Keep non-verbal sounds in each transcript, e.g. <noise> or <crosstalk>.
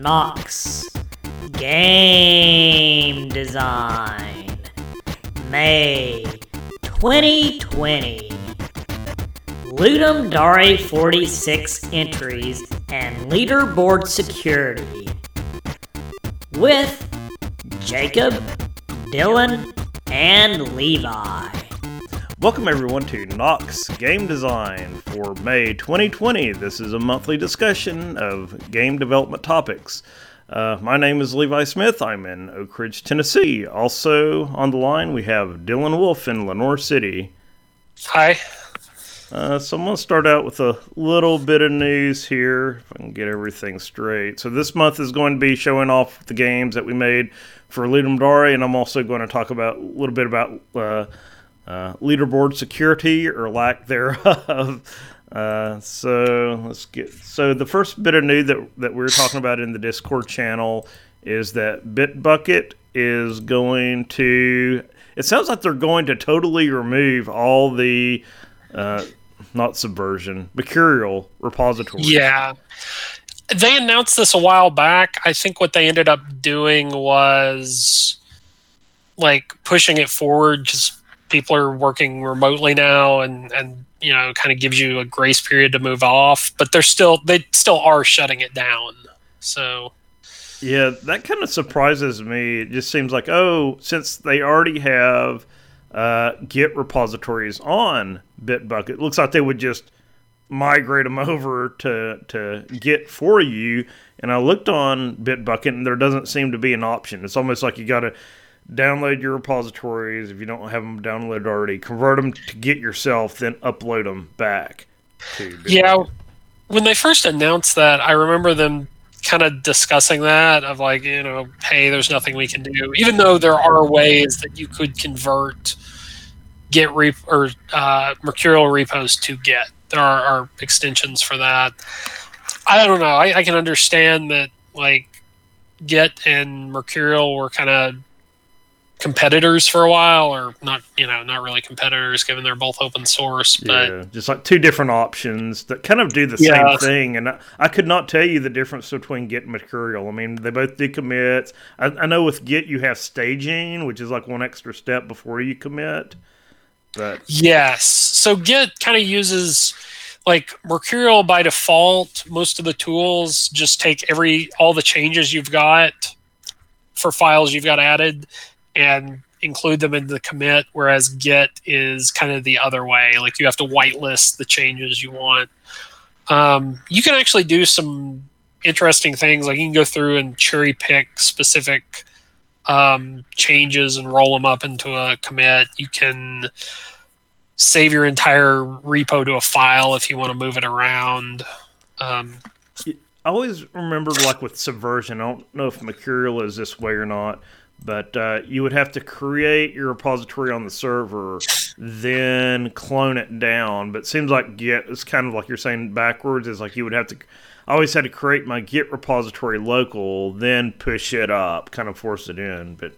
Knox Game Design May 2020 Ludum Dare 46 entries and leaderboard security with Jacob, Dylan, and Levi. Welcome everyone to Knox Game Design for May 2020. This is a monthly discussion of game development topics. Uh, my name is Levi Smith. I'm in Oak Ridge, Tennessee. Also on the line, we have Dylan Wolf in Lenoir City. Hi. Uh, so I'm going to start out with a little bit of news here, if I can get everything straight. So this month is going to be showing off the games that we made for Ludum Dare, and I'm also going to talk about a little bit about uh, uh, leaderboard security or lack thereof. <laughs> Uh, so let's get so the first bit of news that that we are talking about in the Discord channel is that Bitbucket is going to. It sounds like they're going to totally remove all the uh, not subversion mercurial repositories. Yeah. They announced this a while back. I think what they ended up doing was like pushing it forward just people are working remotely now and and you know kind of gives you a grace period to move off but they're still they still are shutting it down. So yeah that kind of surprises me. It just seems like oh since they already have uh, git repositories on bitbucket it looks like they would just migrate them <laughs> over to to git for you. And i looked on bitbucket and there doesn't seem to be an option. It's almost like you got to download your repositories if you don't have them downloaded already. Convert them to Git yourself, then upload them back. Yeah, when they first announced that, I remember them kind of discussing that of like, you know, hey, there's nothing we can do, even though there are ways that you could convert Git rep- or uh, Mercurial repos to Git. There are, are, extensions for that. I don't know. I, I can understand that like Git and Mercurial were kind of competitors for a while or not you know not really competitors given they're both open source but yeah, just like two different options that kind of do the yeah. same thing and I, I, could not tell you the difference between git and mercurial i mean they both do commits I, I, know with git you have staging which is like one extra step before you commit but yes so git kind of uses like mercurial by default most of the tools just take every all the changes you've got for files you've got added and include them in the commit, whereas Git is kind of the other way. Like you have to whitelist the changes you want. Um, you can actually do some interesting things. Like you can go through and cherry pick specific um, changes and roll them up into a commit. You can save your entire repo to a file if you want to move it around. Um, I always remember, like with Subversion, I don't know if Mercurial is this way or not, but uh, you would have to create your repository on the server, then clone it down. But it seems like Git is kind of like you're saying backwards. Is like you would have to. I always had to create my Git repository local, then push it up, kind of force it in. But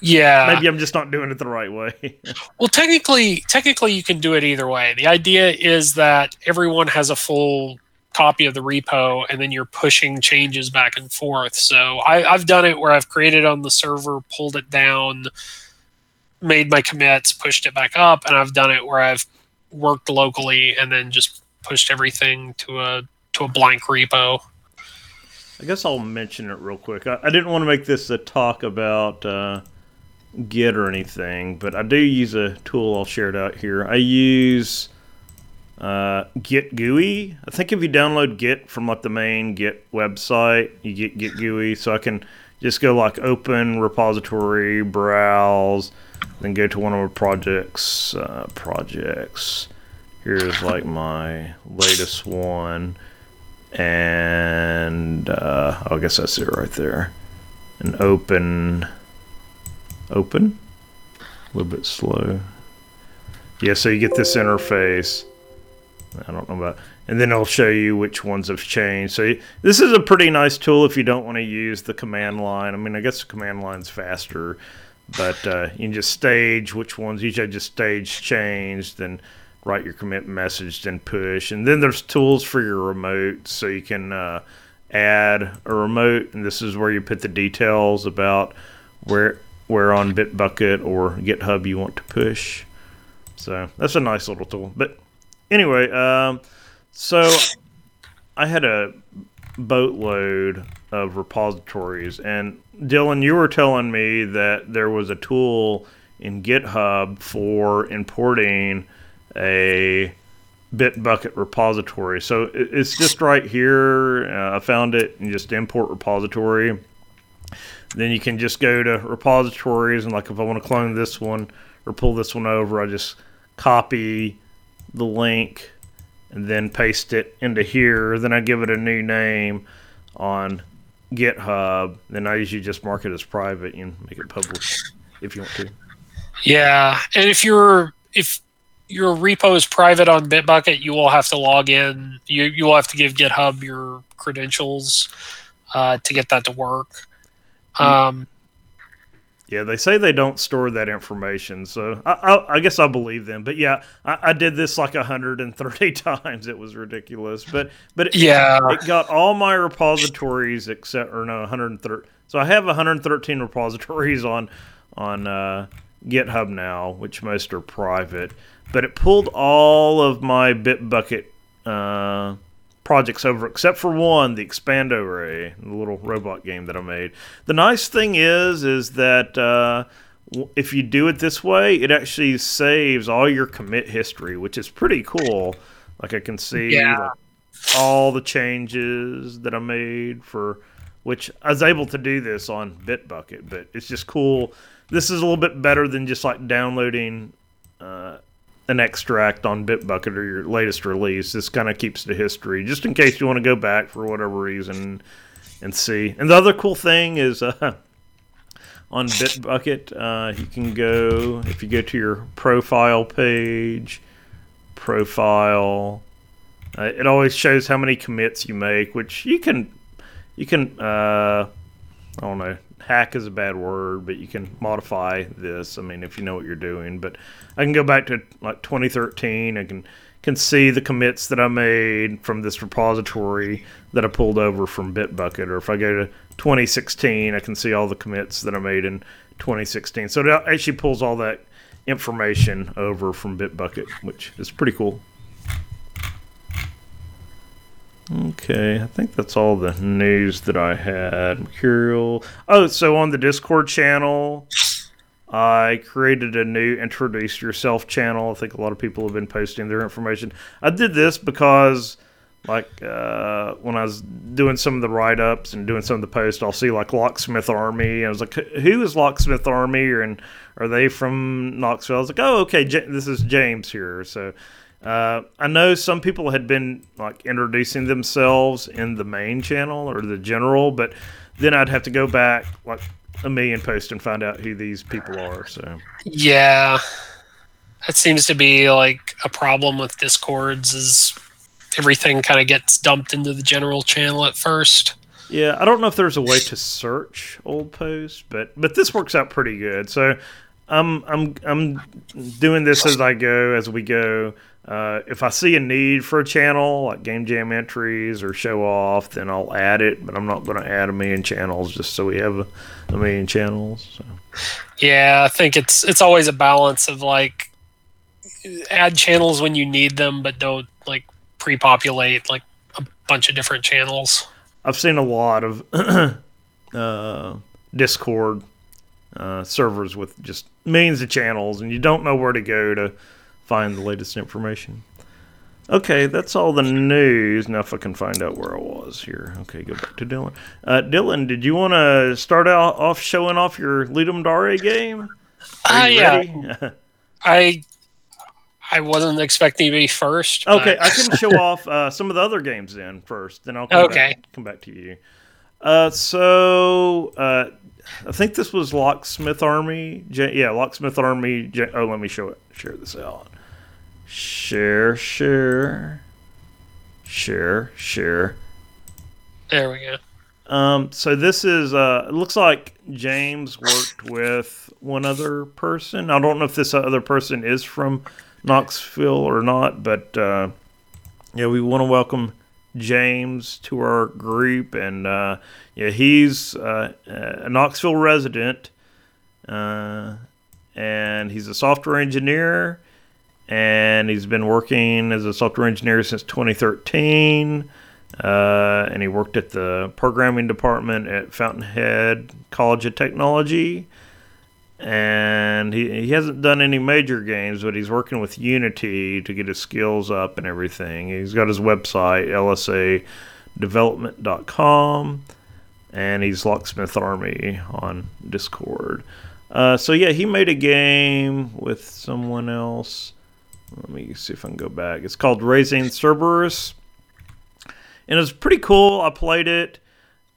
yeah, maybe I'm just not doing it the right way. <laughs> well, technically, technically you can do it either way. The idea is that everyone has a full copy of the repo and then you're pushing changes back and forth. So I, have done it where I've created on the server, pulled it down, made my commits, pushed it back up, and I've done it where I've worked locally and then just pushed everything to a to a blank repo. I guess I'll mention it real quick. I, I didn't want to make this a talk about uh, Git or anything, but I do use a tool. I'll share it out here. I use uh, Git GUI. I think if you download Git from like the main Git website, you get Git GUI. So I can just go like open repository, browse, then go to one of my projects. Uh, projects. Here's like my latest one, and uh, oh, I guess that's it right there. And open, open. A little bit slow. Yeah, so you get this interface I don't know about. And then it'll show you which ones have changed. So this is a pretty nice tool if you don't want to use the command line. I mean, I guess the command line's faster, but uh, you can just stage which ones. Usually, just stage change, then write your commit message, then push. And then there's tools for your remote, so you can uh, add a remote, and this is where you put the details about where where on Bitbucket or GitHub you want to push. So that's a nice little tool. But anyway, um, so I had a boatload of repositories, and Dylan, you were telling me that there was a tool in GitHub for importing a Bitbucket repository. So it's just right here. Uh, I found it and just import repository. Then you can just go to repositories and like if I want to clone this one or pull this one over, I just copy the link and then paste it into here. Then I give it a new name on GitHub. Then I usually just mark it as private and make it public if you want to. Yeah, and if you're if your repo is private on Bitbucket, you will have to log in. You you will have to give GitHub your credentials uh, to get that to work. Um, yeah, they say they don't store that information, so I, I, I guess I believe them. But yeah, I, I, did this like 130 <laughs> times. It was ridiculous. But but it, yeah, it got all my repositories except or no 130. So I have 113 repositories on on uh, GitHub now, which most are private. But it pulled all of my Bitbucket. Uh, projects over except for one, the Expand Array, the little robot game that I made. The nice thing is, is that uh, if you do it this way, it actually saves all your commit history, which is pretty cool. Like I can see yeah. like, all the changes that I made for which I was able to do this on Bitbucket, but it's just cool. This is a little bit better than just like downloading uh, an extract on Bitbucket or your latest release. This kind of keeps the history, just in case you want to go back for whatever reason and see. And the other cool thing is <laughs> uh, on Bitbucket, uh, you can go if you go to your profile page, profile. Uh, it always shows how many commits you make, which you can you can uh, I don't know hack is a bad word, but you can modify this. I mean, if you know what you're doing. But I can go back to like 2013. I can can see the commits that I made from this repository that I pulled over from Bitbucket. Or if I go to 2016, I can see all the commits that I made in 2016. So it actually pulls all that information over from Bitbucket, which is pretty cool. Okay, I think that's all the news that I had. Mercurial. Oh, so on the Discord channel, I created a new introduce yourself channel. I think a lot of people have been posting their information. I did this because, like, uh, when I was doing some of the write ups and doing some of the posts, I'll see like Locksmith Army. and I was like, who is Locksmith Army? And are they from Knoxville? I was like, oh, okay, J- this is James here. So uh, I know some people had been like introducing themselves in the main channel or the general, but then I'd have to go back like a million posts and find out who these people are. So yeah, that seems to be like a problem with discords. Is everything kind of gets dumped into the general channel at first? Yeah, I don't know if there's a way to search old posts, but but this works out pretty good. So I'm I'm I'm doing this as I go as we go. Uh, if I see a need for a channel like game jam entries or show off, then I'll add it. But I'm not going to add a million channels just so we have a, a million channels. So. Yeah, I think it's it's always a balance of like add channels when you need them, but don't like pre-populate like a bunch of different channels. I've seen a lot of <clears throat> uh, Discord uh, servers with just millions of channels, and you don't know where to go to find the latest information. Okay, that's all the news. Now, if I can find out where I was here. Okay, go back to Dylan. Uh, Dylan, did you want to start out off showing off your Ludum Dare game? Ah, uh, yeah. <laughs> I I wasn't expecting to be first. Okay, I can <laughs> show off uh, some of the other games then first. Then I'll come okay. back, come back to you. Uh, so uh, I think this was Locksmith Army. J- yeah, Locksmith Army. J- oh, let me show it. Share this out. Share, share, share, share. There we go. Um, so this is uh, it looks like James worked with one other person. I don't know if this other person is from Knoxville or not, but uh, yeah, we want to welcome James to our group, and uh, yeah, he's uh, a Knoxville resident, uh, and he's a software engineer, and he's been working as a software engineer since 2013. Uh, and he worked at the programming department at Fountainhead College of Technology. And he, he hasn't done any major games, but he's working with Unity to get his skills up and everything. He's got his website, lsadevelopment.com, and he's Locksmith Army on Discord. Uh, so, yeah, he made a game with someone else. Let me see if I can go back. It's called Raising Cerberus and it was pretty cool. I played it,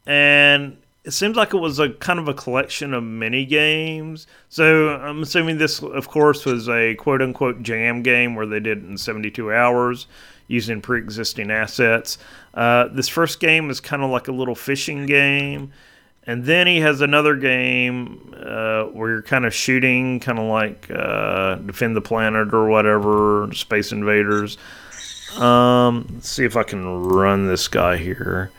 and it seems like it was a kind of a collection of mini games. So I'm assuming this, of course, was a quote unquote jam game where they did it in 72 hours using pre existing assets. Uh, this first game is kind of like a little fishing game. And then he has another game uh, where you're kind of shooting, kind of like uh, Defend the Planet or whatever, Space Invaders. Um, let's see if I can run this guy here.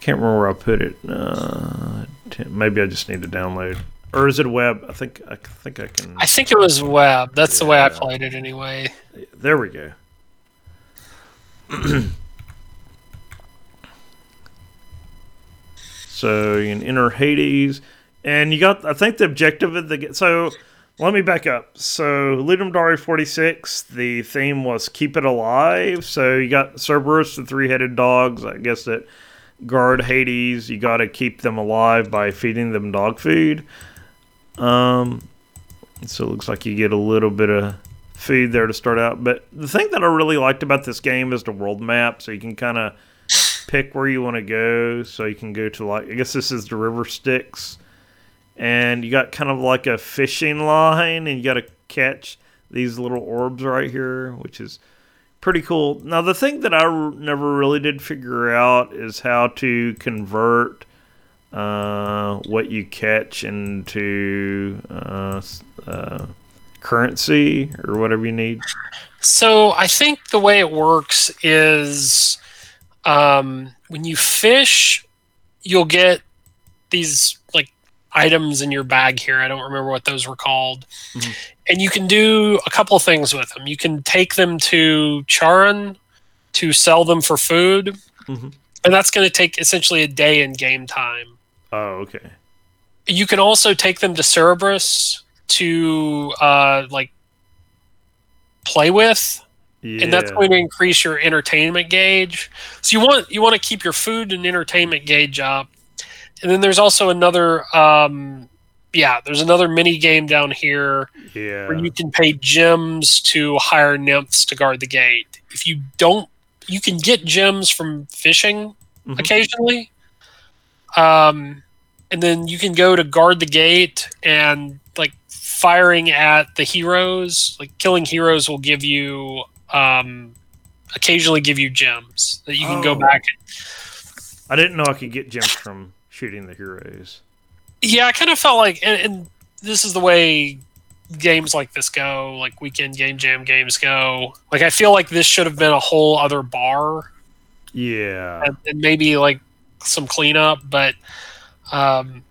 Can't remember where I put it. Uh, maybe I just need to download, or is it web? I think I think I can. I think it was web. That's yeah. the way I played it anyway. There we go. <clears throat> so you can enter Hades, and you got. I think the objective of the so let me back up. So, Ludum Dare 46, the theme was keep it alive. So, you got Cerberus, the three headed dogs, I guess that guard Hades. You got to keep them alive by feeding them dog food. Um, so, it looks like you get a little bit of food there to start out. But the thing that I really liked about this game is the world map. So, you can kind of pick where you want to go. So, you can go to, like, I guess this is the River Styx and you got kind of like a fishing line, and you got to catch these little orbs right here, which is pretty cool. Now, the thing that I never really did figure out is how to convert uh, what you catch into uh, uh, currency or whatever you need. So, I think the way it works is um, when you fish, you'll get these like items in your bag here. I don't remember what those were called. Mm-hmm. And you can do a couple things with them. You can take them to Charon to sell them for food. Mm-hmm. And that's going to take essentially a day in game time. Oh, okay. You can also take them to Cerberus to uh, like play with. Yeah. And that's going to increase your entertainment gauge. So you want you want to keep your food and entertainment gauge up and then there's also another um, yeah there's another mini game down here yeah. where you can pay gems to hire nymphs to guard the gate if you don't you can get gems from fishing mm-hmm. occasionally um, and then you can go to guard the gate and like firing at the heroes like killing heroes will give you um, occasionally give you gems that you can oh. go back and, I didn't know I could get gems from shooting the heroes. Yeah, I kind of felt like, and, and this is the way games like this go, like weekend game jam games go. Like I feel like this should have been a whole other bar. Yeah, and, and maybe like some cleanup, but um,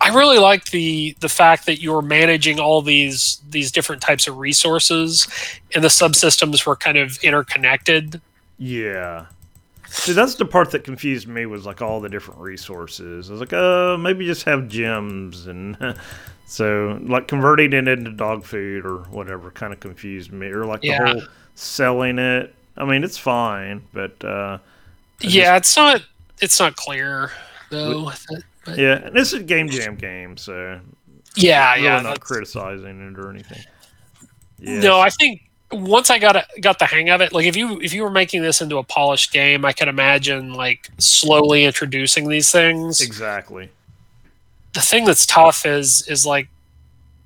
I really like the the fact that you were managing all these these different types of resources, and the subsystems were kind of interconnected. Yeah, See, that's the part that confused me was like all the different resources. I was like, uh, maybe just have gems and <laughs> so like converting it into dog food or whatever kind of confused me, or like yeah. the whole selling it. I mean, it's fine, but uh, yeah, just, it's not it's not clear though. It, yeah, and this is a game jam game, so yeah, really yeah, not criticizing it or anything. Yeah. No, I think once I got a, got the hang of it, like if you if you were making this into a polished game, I can imagine like slowly introducing these things. Exactly. The thing that's tough is is like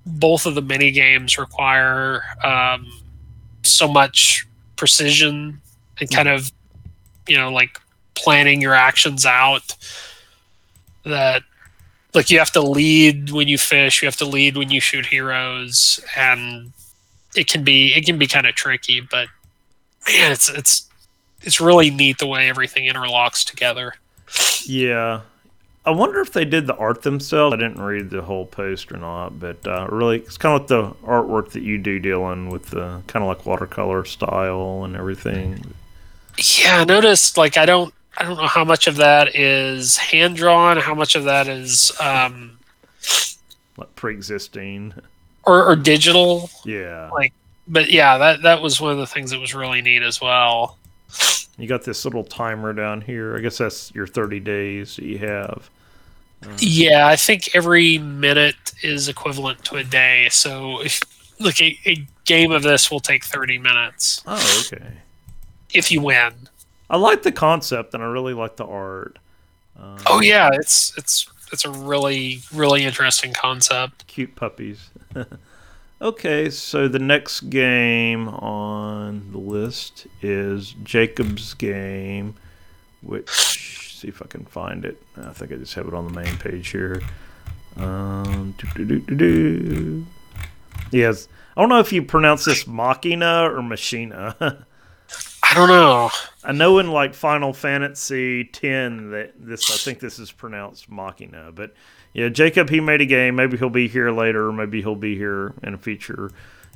both of the mini games require um, so much precision and kind of you know like planning your actions out that like you have to lead when you fish you have to lead when you shoot heroes and it can be it can be kind of tricky, but man, it's it's it's really neat the way everything interlocks together. Yeah. I wonder if they did the art themselves. I didn't read the whole post or not, but uh, really, it's kind of like the artwork that you do, Dylan, with the kind of like watercolor style and everything. Yeah, I noticed. Like, I don't, I don't know how much of that is hand drawn, how much of that is, um, like pre-existing, or, or digital. Yeah. Like, but yeah, that that was one of the things that was really neat as well. You got this little timer down here. I guess that's your 30 days that you have. Yeah, I think every minute is equivalent to a day. So if look, a, a game of this will take 30 minutes Oh, okay. if you win. I like the concept and I really like the art. Um, Oh yeah, it's it's it's a really really interesting concept. cute puppies. <laughs> okay, so the next game on the list is Jacob's game, which see if I can find it. I think I just have it on the main page here. Um, yes, I don't know if you pronounce this Machina or Machina. <laughs> I don't know. I know in like Final Fantasy X that this I think this is pronounced Machina, but yeah, Jacob he made a game. Maybe he'll be here later. Maybe he'll be here in a future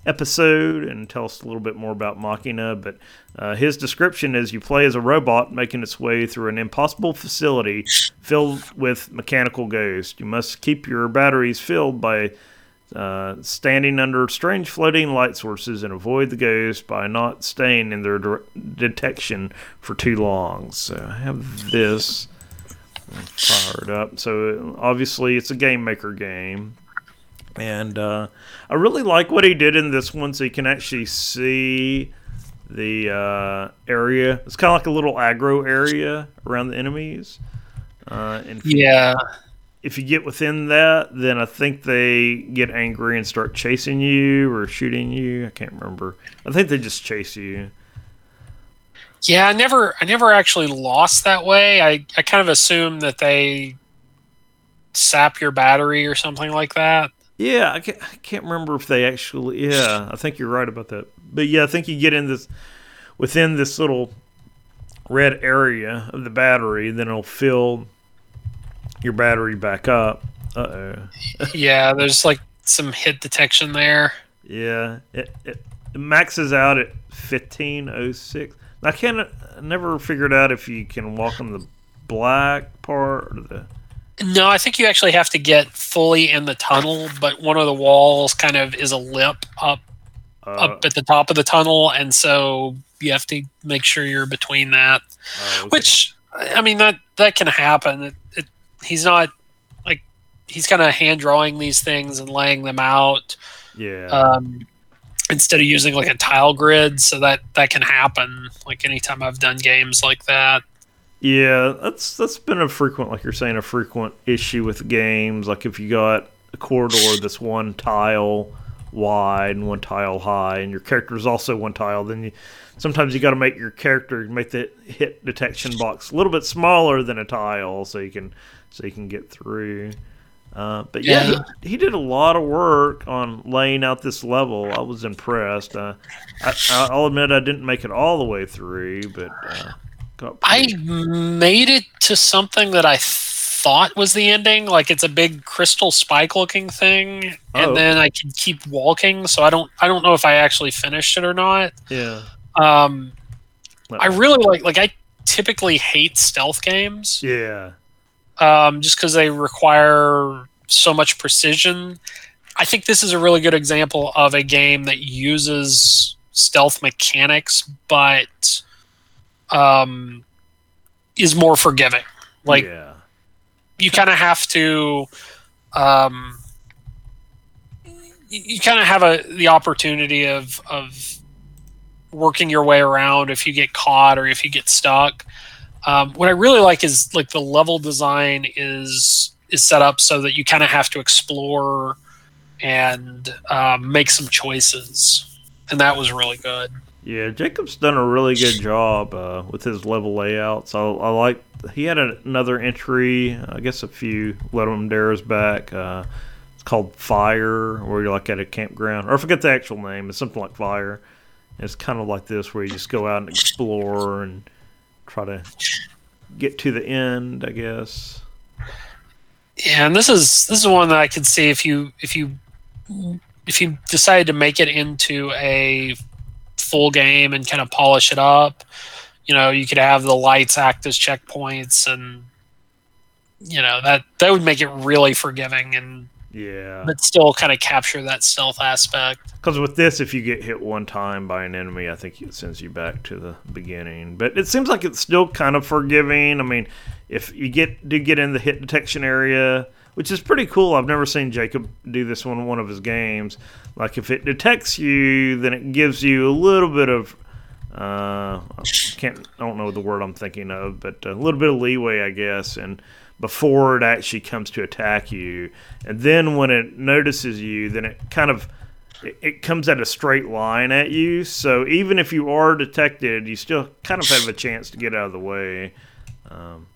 episode and tell us a little bit more about Machina. But uh, his description is you play as a robot making its way through an impossible facility filled with mechanical ghosts. You must keep your batteries filled by uh, standing under strange floating light sources and avoid the ghosts by not staying in their dir- detection for too long. So I have this fired up. So obviously it's a game maker game. And uh, I really like what he did in this one, so you can actually see the uh, area. It's kind of like a little aggro area around the enemies. Uh, and Yeah, if you get within that, then I think they get angry and start chasing you or shooting you. I can't remember. I think they just chase you. yeah. I never I never actually lost that way. I I kind of assume that they sap your battery or something like that. Yeah, I can't, I can't remember if they actually. Yeah, I think you're right about that. But yeah, I think you get in this within this little red area of the battery, then it'll fill your battery back up. Uh oh. <laughs> yeah, there's like some hit detection there. Yeah, it, it, it maxes out at fifteen oh six. I can't I never figured out if you can walk on the black part or the. No, I think you actually have to get fully in the tunnel, but one of the walls kind of is a lip up Uh, up at the top of the tunnel, and so you have to make sure you're between that. oh, okay. Which I mean that that can happen. It, it, he's not like he's kind of hand drawing these things and laying them out yeah, um, instead of using like a tile grid. So that that can happen. Like anytime I've done games like that. yeah, that's that's been a frequent, like you're saying, a frequent issue with games. Like if you got a corridor that's one tile wide and one tile high, and your character is also one tile, then you sometimes you got to make your character make the hit detection box a little bit smaller than a tile, so you can so you can get through. Uh, but yeah, Yeah. He, he did a lot of work on laying out this level. I was impressed. Uh, I, I'll admit I didn't make it all the way through, but uh, got I made it to something that I thought was the ending. Like it's a big crystal spike looking thing, Oh. and then I can keep walking. So I don't I don't know if I actually finished it or not. yeah. Um, I really like like I typically hate stealth games yeah. Um, just because they require so much precision. I think this is a really good example of a game that uses stealth mechanics, but um, is more forgiving. Like yeah. you kind of have to, um, you, kind of have a the opportunity of of working your way around if you get caught or if you get stuck. Um, what I really like is like the level design is is set up so that you kind of have to explore and um, make some choices, and that was really good. Yeah, Jacob's done a really good job uh, with his level layouts. I, I like he had a, another entry, I guess a few Ludum Dares back. Uh, it's called Fire, where you're like at a campground, or I forget the actual name. It's something like Fire. It's kind of like this, where you just go out and explore and try to get to the end, I guess. Yeah, and this is this is one that I could see if you if you if you decided to make it into a full game and kind of polish it up, you know, you could have the lights act as checkpoints and you know, that that would make it really forgiving and Yeah. but still kind of capture that stealth aspect. Because with this, if you get hit one time by an enemy, I think it sends you back to the beginning. But it seems like it's still kind of forgiving. I mean, if you get do get in the hit detection area, which is pretty cool. I've never seen Jacob do this one in one of his games. Like if it detects you, then it gives you a little bit of uh, I can't I don't know the word I'm thinking of, but a little bit of leeway, I guess, and before it actually comes to attack you, and then when it notices you, then it kind of it, comes at a straight line at you. So even if you are detected, you still kind of have a chance to get out of the way. Um,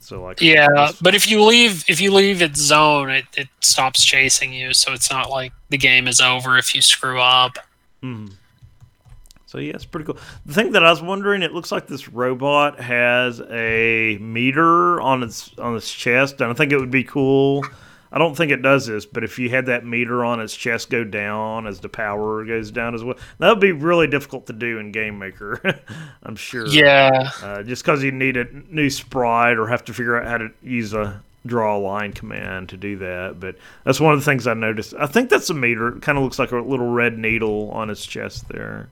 so like Yeah, but if you leave if you leave its zone, it, it stops chasing you, so it's not like the game is over if you screw up. Mhm. So yeah, it's pretty cool. The thing that I was wondering, it looks like this robot has a meter on its on its chest, and I think it would be cool. I don't think it does this, but if you had that meter on its chest go down as the power goes down as well, that would be really difficult to do in Game Maker. <laughs> I'm sure. Yeah, Uh, just because you need a new sprite or have to figure out how to use a draw a line command to do that. But that's one of the things I noticed. I think that's a meter. It kind of looks like a little red needle on its chest there.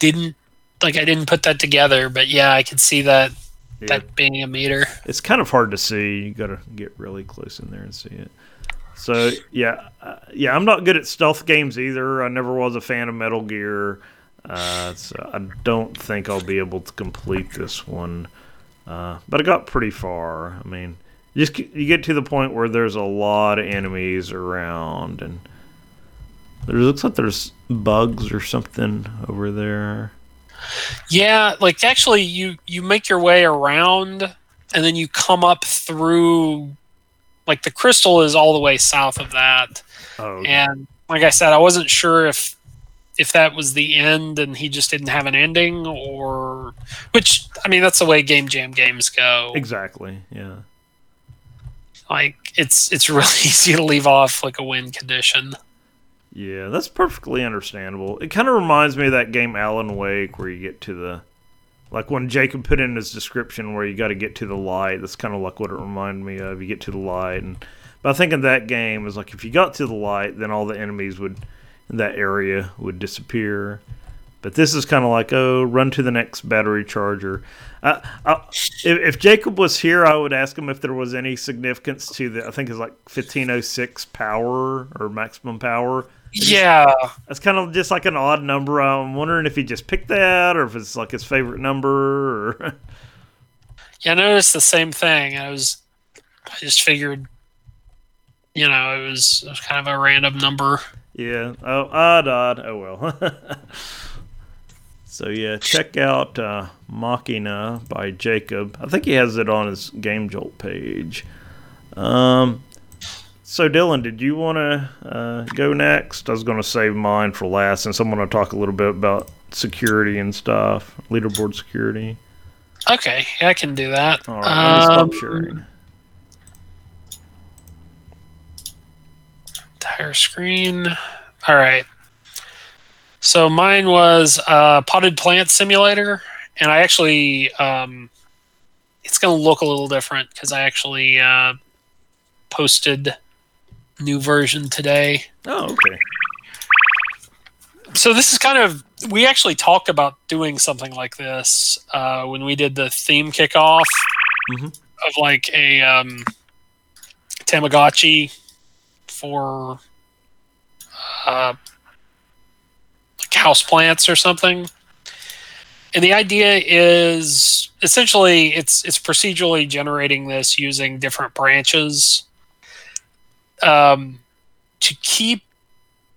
Didn't like I didn't put that together, but yeah, I could see that Yeah, that being a meter. it's kind of hard to see. You got to get really close in there and see it. So yeah, uh, yeah, I'm not good at stealth games either. I never was a fan of Metal Gear, uh, so I don't think I'll be able to complete this one. Uh, but I got pretty far. I mean, just you get to the point where there's a lot of enemies around, and there looks like there's bugs or something over there. Yeah, like actually you you make your way around and then you come up through like the crystal is all the way south of that. Oh, And like I said, I wasn't sure if if that was the end and he just didn't have an ending or which I mean that's the way game jam games go. exactly. Yeah. Like it's it's <laughs> really easy to leave off like a win condition. Yeah, that's perfectly understandable. It kind of reminds me of that game Alan Wake where you get to the like when Jacob put in his description where you got to get to the light. That's kind of like what it reminded me of. You get to the light, and but I think in that game is like if you got to the light, then all the enemies would in that area would disappear. But this is kind of like oh, run to the next battery charger. Uh, I, if, if Jacob was here, I would ask him if there was any significance to the I think it's like 1506 power or maximum power. Yeah. That's kind of just like an odd number. I'm wondering if he just picked that or if it's like his favorite number. Or <laughs> Yeah, I noticed the same thing. I was I just figured you know, it was, it was kind of a random number. yeah, oh odd, odd. Oh well. <laughs> so yeah, check out uh, Machina by Jacob. I think he has it on his Game Jolt page. Um. So Dylan, did you want to uh, go next? I was going to save mine for last, since I'm going to talk a little bit about security and stuff, leaderboard security. Okay, I can do that. All right, let me Um, stop sharing. Entire screen. All right. So mine was uh, potted plant simulator, and I actually um, it's going to look a little different because I actually uh, posted new version today. Oh, okay. so this is kind of we actually talked about doing something like this uh, when we did the theme kickoff Mhm. of like a um, Tamagotchi for uh, like house plants or something. And the idea is essentially it's it's procedurally generating this using different branches um, to keep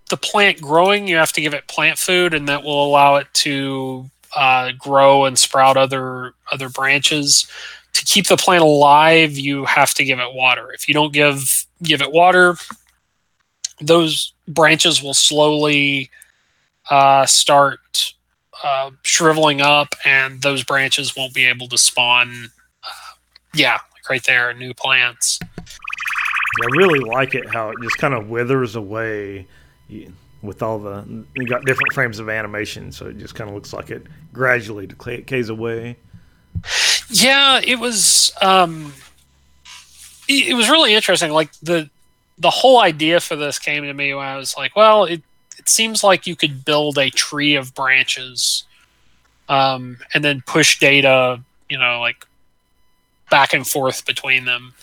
the plant growing, you have to give it plant food, and that will allow it to uh, grow and sprout other other branches. To keep the plant alive, you have to give it water. If you don't give give it water, those branches will slowly uh, start uh, shriveling up, and those branches won't be able to spawn. Uh, yeah, like right there, new plants. I really like it how it just kind of withers away with all the you got different frames of animation, so it just kind of looks like it gradually decays away. Yeah, it was. Um, it was really interesting. Like the the whole idea for this came to me when I was like, well, it it seems like you could build a tree of branches, um, and then push data, you know, like back and forth between them.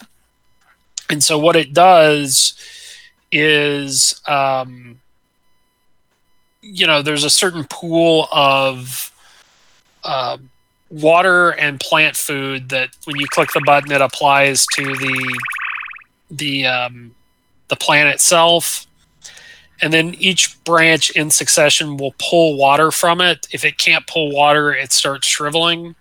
And so what it does is, um, you know, there's a certain pool of uh, water and plant food that when you click the button, it applies to the the um, the plant itself. And then each branch in succession will pull water from it. If it can't pull water, it starts shriveling.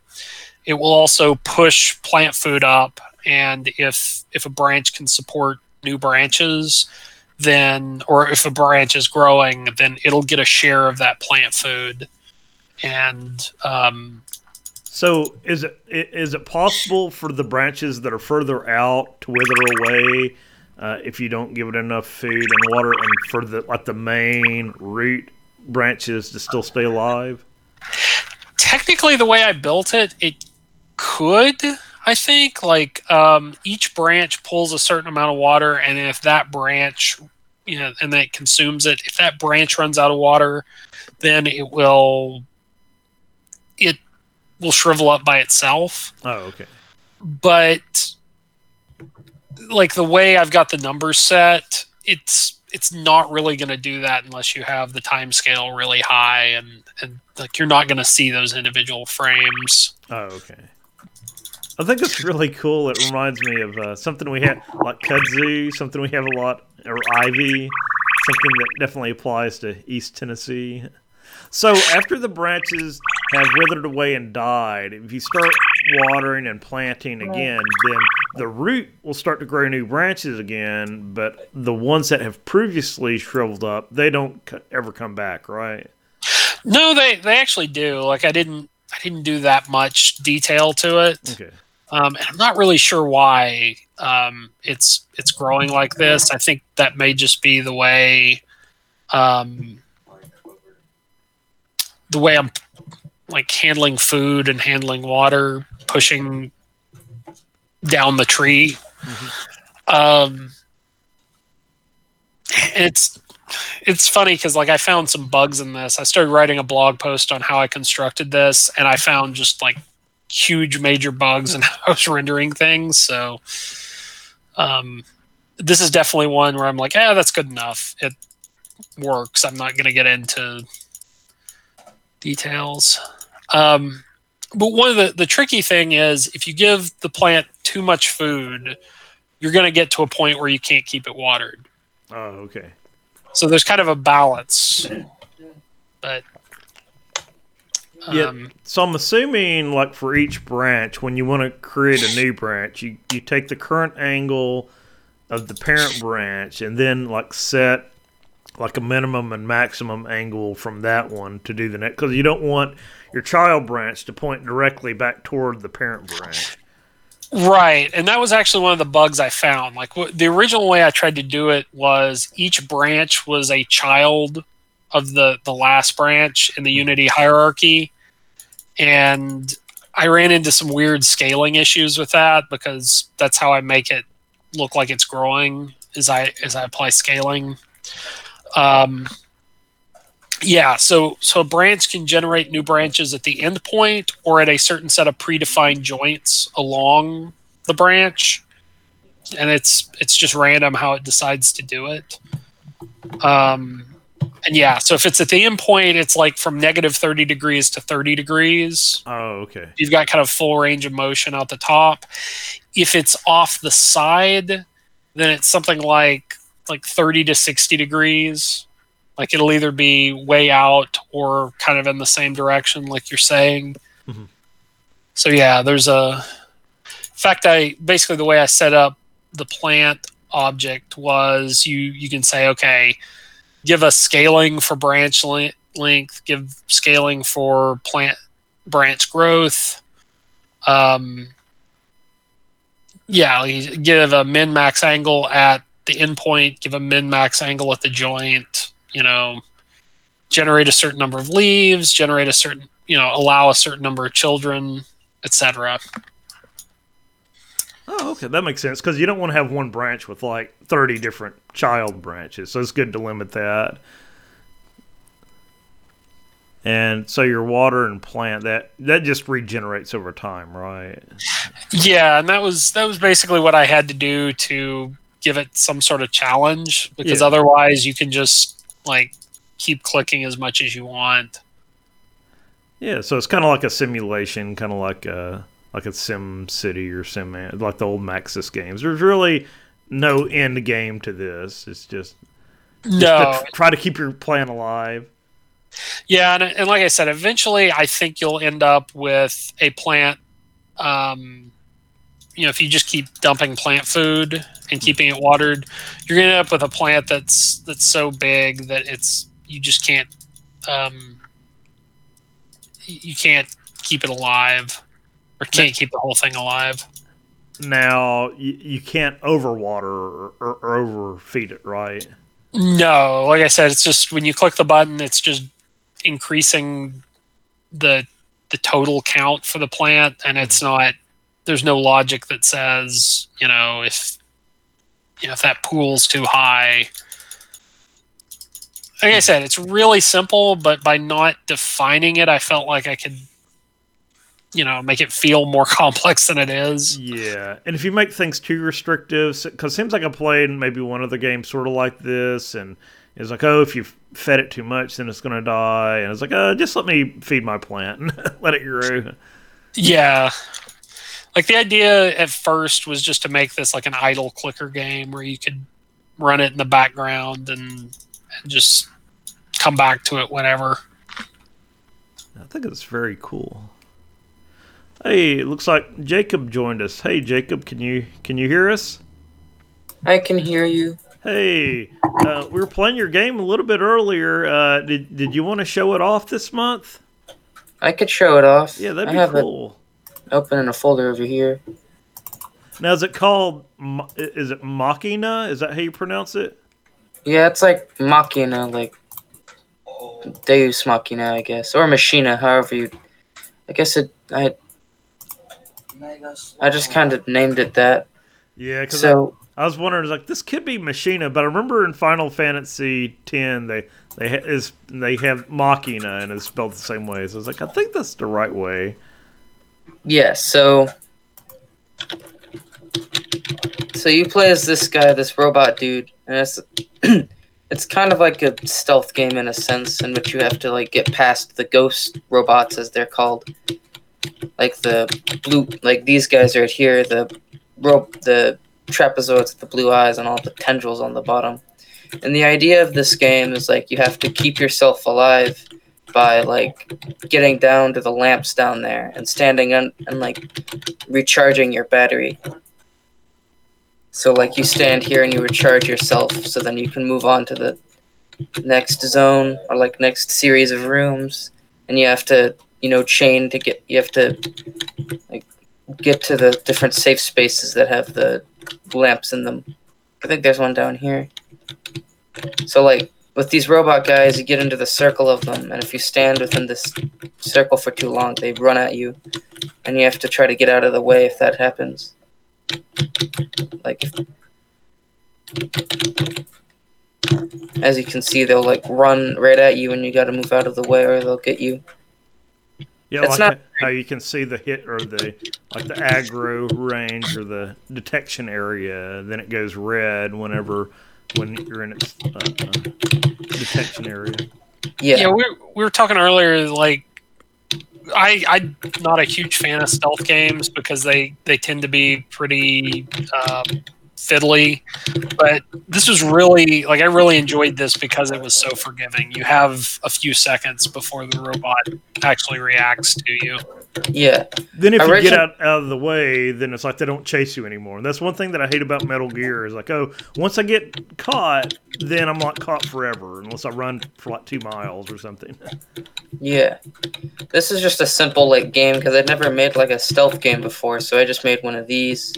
It will also push plant food up and if if a branch can support new branches then or if a branch is growing then it'll get a share of that plant food. And um, so is it is it possible for the branches that are further out to wither away uh, if you don't give it enough food and water and for the like the main root branches to still stay alive? Technically the way i built it it could I think like um, each branch pulls a certain amount of water, and if that branch, you know, and that consumes it, if that branch runs out of water, then it will it will shrivel up by itself. Oh, okay. But like the way I've got the numbers set, it's it's not really going to do that unless you have the time scale really high and and like you're not going to see those individual frames. Oh, okay. I think it's <laughs> really cool. It reminds me of uh, something we have, like kudzu, something we have a lot, or ivy, something that definitely applies to East Tennessee. So after the branches have withered away and died, if you start watering and planting again, then the root will start to grow new branches again. But the ones that have previously shriveled up, they don't ever come back, right? No, they they actually do. Like I didn't I didn't do that much detail to it. Okay. Um, and I'm not really sure why um, it's it's growing like this. I think that may just be the way um, the way I'm like handling food and handling water, pushing down the tree. Mm-hmm. Um, it's it's funny because like I found some bugs in this. I started writing a blog post on how I constructed this, and I found just like huge major bugs in how I was rendering things. So um, this is definitely one where I'm like, yeah, that's good enough. It works. I'm not going to get into details. Um, but one of the, the tricky thing is if you give the plant too much food, you're going to get to a point where you can't keep it watered. Oh, okay. So there's kind of a balance. But yeah. Um, so I'm assuming, like for each branch, when you want to create a new branch, you you take the current angle of the parent branch and then like set like a minimum and maximum angle from that one to do the next because you don't want your child branch to point directly back toward the parent branch. Right, and that was actually one of the bugs I found. Like the original way I tried to do it was each branch was a child of the the last branch in the Unity hierarchy, and I ran into some weird scaling issues with that because that's how I make it look like it's growing as I as I apply scaling. Um, yeah, so so a branch can generate new branches at the end point or at a certain set of predefined joints along the branch, and it's it's just random how it decides to do it. Um, and yeah, so if it's at the end point, it's like from negative 30 degrees to 30 degrees. Oh, okay. You've got kind of full range of motion out the top. If it's off the side, then it's something like like 30 to 60 degrees. Like it'll either be way out or kind of in the same direction, like you're saying. Mm-hmm. So yeah, there's a. In fact, I basically the way I set up the plant object was you you can say okay give us scaling for branch length, give scaling for plant branch growth. Um, yeah, give a min max angle at the endpoint, give a min max angle at the joint, you know, generate a certain number of leaves, generate a certain, you know, allow a certain number of children, etc. Oh, okay, that makes sense because you don't want to have one branch with like thirty different child branches, so it's good to limit that. And so your water and plant that that just regenerates over time, right? Yeah, and that was that was basically what I had to do to give it some sort of challenge because Yeah. otherwise you can just like keep clicking as much as you want. Yeah, so it's kind of like a simulation, kind of like a like a Sim City or Sim like the old Maxis games. There's really no end game to this. It's just, just No, to try to keep your plan alive. Yeah, and, and like I said, eventually I think you'll end up with a plant. Um, you know, if you just keep dumping plant food and keeping it watered, you're gonna end up with a plant that's that's so big that it's you just can't um, you can't keep it alive or can't keep the whole thing alive. Now you, you can't overwater or, or, or overfeed it, right? No, like I said, it's just when you click the button, it's just increasing the the total count for the plant, and it's mm-hmm. not. There's no logic that says you know if you know if that pool's too high. Like I said, it's really simple, but by not defining it, I felt like I could, you know, make it feel more complex than it is. Yeah, and if you make things too restrictive, because it seems like I played maybe one other game sort of like this, and it's like, oh, if you fed it too much, then it's going to die, and it's like, uh, just let me feed my plant and <laughs> let it grow. Yeah. Like the idea at first was just to make this like an idle clicker game where you could run it in the background and, and just come back to it whenever. I think it's very cool. Hey, it looks like Jacob joined us. Hey, Jacob, can you can you hear us? I can hear you. Hey, uh, we were playing your game a little bit earlier. Uh, did did you want to show it off this month? I could show it off. Yeah, that'd I be have cool. it open in a folder over here. Now, is it called? Is it Machina? Is that how you pronounce it? Yeah, it's like Machina, like Deus Machina, I guess, or Machina, however you. I guess it. I. I just uh, kind of named it that. Yeah, because So I, I was wondering, like, this could be Machina, but I remember in Final Fantasy X, they they ha- is they have Machina and it's spelled the same way. So I was like, I think that's the right way. yeah, so. So you play as this guy, this robot dude, and it's <clears throat> it's kind of like a stealth game in a sense, in which you have to like get past the ghost robots, as they're called, like the blue, like these guys right here, the rope, the trapezoids, the blue eyes, and all the tendrils on the bottom. And the idea of this game is like you have to keep yourself alive by like getting down to the lamps down there and standing on and like recharging your battery. So like you stand here and you recharge yourself so then you can move on to the next zone or like next series of rooms and you have to, you know, chain to get you have to like get to the different safe spaces that have the lamps in them. I think there's one down here. So like with these robot guys, you get into the circle of them, and if you stand within this circle for too long, they run at you, and you have to try to get out of the way if that happens. Like, as you can see, they'll like run right at you, and you got to move out of the way, or they'll get you. Yeah, It's like not- how you can see the hit or the like the aggro range or the detection area. Then it goes red whenever when you're in its uh, uh, detection area. Yeah, Yeah, we, we were talking earlier, like, I, I'm not a huge fan of stealth games because they, they tend to be pretty um, fiddly. But this was really like I really enjoyed this because it was so forgiving. You have a few seconds before the robot actually reacts to you. Yeah. Then if you Origin- get out, out of the way, then it's like they don't chase you anymore. And that's one thing that I hate about Metal Gear is like, oh, once I get caught, then I'm not caught forever unless I run for like two miles or something. Yeah. This is just a simple like game because I'd never made like a stealth game before, so I just made one of these.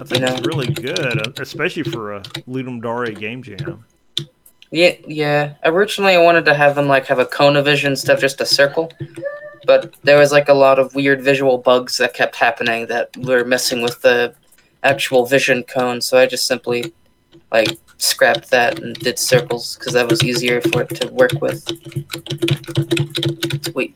I think it's really good, uh, especially for a Ludum Dare game jam. Yeah, yeah. Originally, I wanted to have them like have a cone of vision instead of just a circle, but there was like a lot of weird visual bugs that kept happening that were messing with the actual vision cone. So I just simply like scrapped that and did circles because that was easier for it to work with. Sweet.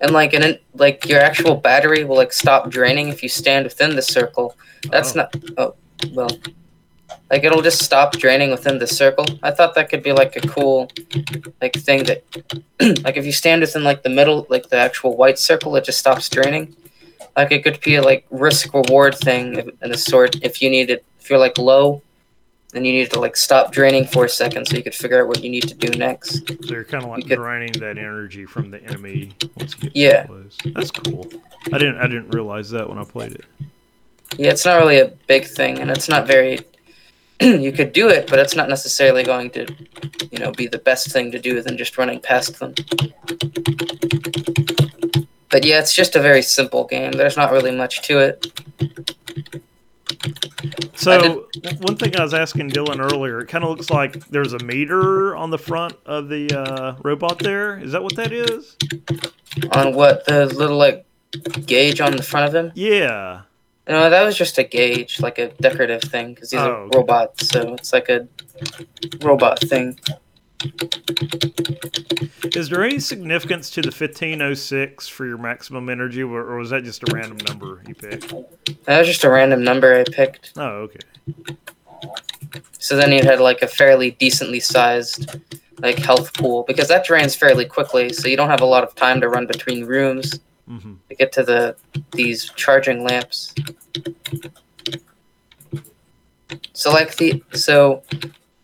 And like an like your actual battery will like stop draining if you stand within the circle. That's Oh. not. Oh well. Like it'll just stop draining within the circle. I thought that could be like a cool, like thing that, <clears throat> like if you stand within like the middle, like the actual white circle, it just stops draining. Like it could be a like risk reward thing in a sort. If you needed, if you're like low, then you need to like stop draining for a second so you could figure out what you need to do next. So you're kind of like You could- draining that energy from the enemy once you get Yeah. close. That's cool. I didn't I didn't realize that when I played it. Yeah, it's not really a big thing, and it's not very. <clears throat> you could do it, but it's not necessarily going to, you know, be the best thing to do than just running past them. But yeah, it's just a very simple game. There's not really much to it. So one thing I was asking Dylan earlier, it kind of looks like there's a meter on the front of the uh, robot. There is that what that is? On what the little like gauge on the front of him? Yeah. No, that was just a gauge, like a decorative thing, because he's Oh, robot, okay. so it's like a robot thing. Is there any significance to the 1506 for your maximum energy, or, or was that just a random number you picked? That was just a random number I picked. Oh, okay. So then you had like a fairly decently sized like health pool because that drains fairly quickly, so you don't have a lot of time to run between rooms hmm to get to the these charging lamps. So like the so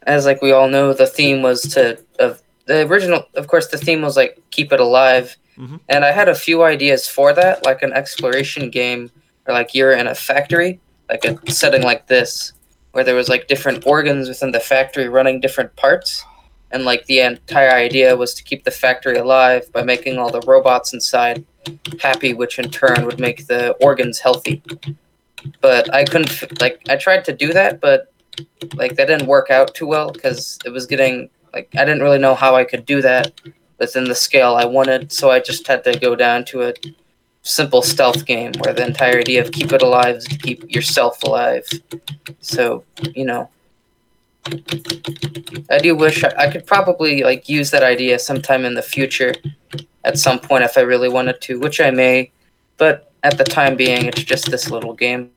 as like we all know the theme was to of the original of course the theme was like keep it alive. Mhm. And I had a few ideas for that, like an exploration game or like you're in a factory, like a setting like this where there was like different organs within the factory running different parts and like the entire idea was to keep the factory alive by making all the robots inside happy which in turn would make the organs healthy but i couldn't like i tried to do that but like that didn't work out too well because it was getting like i didn't really know how i could do that within the scale i wanted so i just had to go down to a simple stealth game where the entire idea of keep it alive is to keep yourself alive. So you know. I do wish I, I could probably like use that idea sometime in the future at some point if i really wanted to which i may but at the time being it's just this little game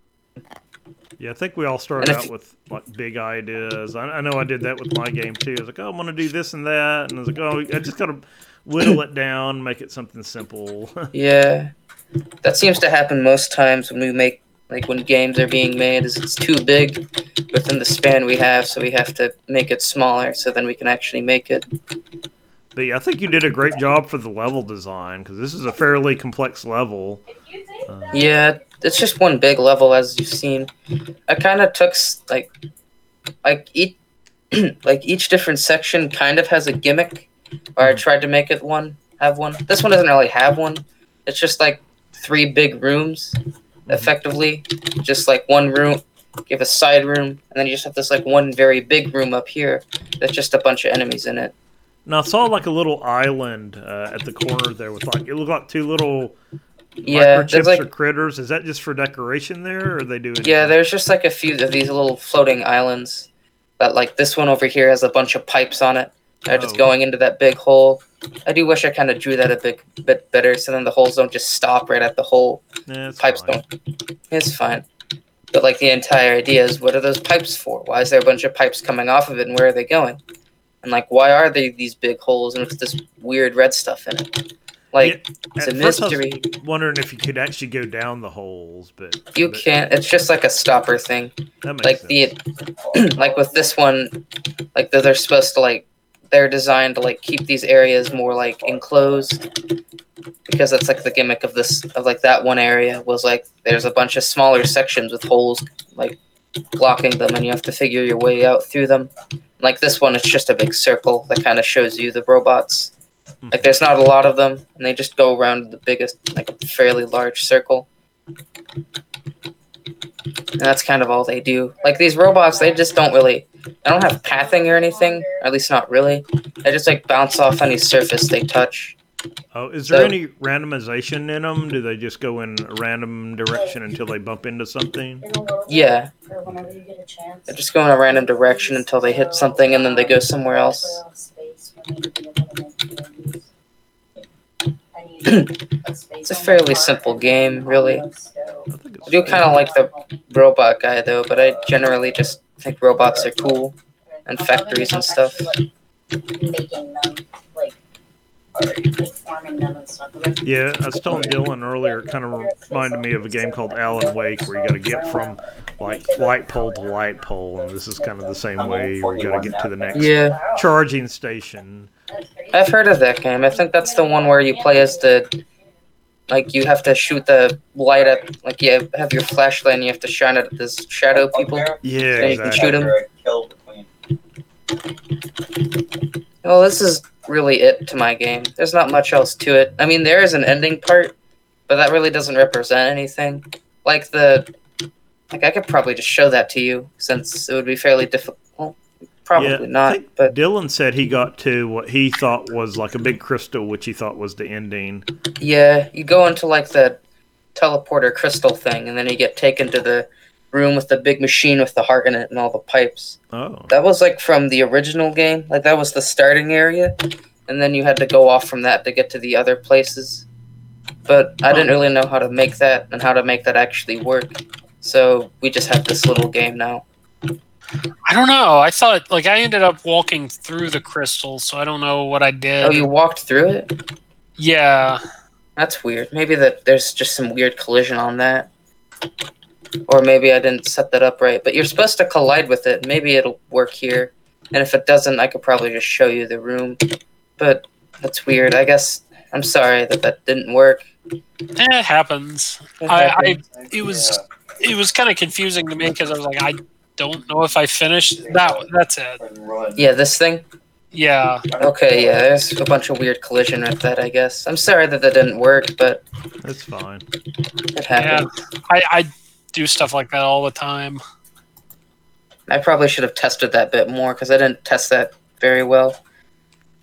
Yeah, I think we all started out with like big ideas. I, I know I did that with my game too. I was like, oh, I'm gonna do this and that, and I was like, oh, I just gotta whittle it down, make it something simple. <laughs> yeah that seems to happen most times when we make like when games are being made is it's too big within the span we have so we have to make it smaller so then we can actually make it but yeah, I think you did a great job for the level design because this is a fairly complex level. Uh, Yeah, it's just one big level as you've seen. I kind of took like like each <clears throat> like each different section kind of has a gimmick, or I tried to make it one have one. This one doesn't really have one. It's just like three big rooms, effectively, just like one room. You have a side room, and then you just have this like one very big room up here. That's just a bunch of enemies in it. Now I saw like a little island uh, at the corner there with like it looked like two little Yeah, microchips there's like or critters. Is that just for decoration there, or are they doing? Yeah, there's just like a few of these little floating islands. That like this one over here has a bunch of pipes on it. They're just Oh. going into that big hole. I do wish I kind of drew that a bit bit better, so then the holes don't just stop right at the hole. Yeah, Pipes fine. don't. It's fine. But like the entire idea is, what are those pipes for? Why is there a bunch of pipes coming off of it, and where are they going? And like, why are they these big holes, and what's this weird red stuff in it? Like At it's a first I was mystery. wondering if you could actually go down the holes, but You but can't. It's just like a stopper thing. Like sense. the <clears throat> like with this one, like they're supposed to like they're designed to like keep these areas more like enclosed because that's like the gimmick of this of like that one area was like there's a bunch of smaller sections with holes like blocking them and you have to figure your way out through them. Like this one, it's just a big circle that kind of shows you the robots. Like hmm. there's not a lot of them, and they just go around the biggest, like a fairly large circle. And that's kind of all they do. Like these robots, they just don't really, they don't have pathing or anything. Or at least not really. They just like bounce off any surface they touch. Oh, is there so- any randomization in them? Do they just go in a random direction until they bump into something? Yeah, Or whenever you get a chance. they just go in a random direction until they hit something, and then they go somewhere else. It's a fairly simple game, really. I I do kind of like the robot guy though, but I generally just think robots are cool. and factories and stuff. Making them, like, or like forming them and stuff. Like, Yeah, I was telling Dylan earlier, it kind of reminded me of a game called Alan Wake, where you got to get from like light pole to light pole, and this is kind of the same way. where You got to get to the next Yeah, charging station. I've heard of that game. I think that's the one where you play as the like you have to shoot the light at like you have your flashlight and you have to shine it at this shadow people. Yeah, Yeah, you can exactly. shoot 'em. Kill between. Well, this is really it to my game. There's not much else to it. I mean, there is an ending part, but that really doesn't represent anything. Like the like I could probably just show that to you since it would be fairly difficult. Well, probably Yeah, not, but Dylan said he got to what he thought was like a big crystal, which he thought was the ending. Yeah, you go into like the teleporter crystal thing, and then you get taken to the room with the big machine with the heart in it and all the pipes. Oh, That was like from the original game. Like that was the starting area, and then you had to go off from that to get to the other places. But I didn't oh. really know how to make that and how to make that actually work. So we just have this little game now. I don't know. I thought like I ended up walking through the crystal, so I don't know what I did. Oh, you walked through it? yeah. That's weird. Maybe that there's just some weird collision on that. Or maybe I didn't set that up right. But you're supposed to collide with it. Maybe it'll work here. And if it doesn't, I could probably just show you the room. But that's weird. I guess I'm sorry that that didn't work. Eh, It happens. It I, I it was it was kind of confusing to me because I was like, I don't know if I finished that. That's it. Yeah, this thing. Yeah. Okay, yeah, there's a bunch of weird collision with that. I guess. I'm sorry that that didn't work, but that's fine. it Yeah. I, I do stuff like that all the time. I probably should have tested that bit more because I didn't test that very well.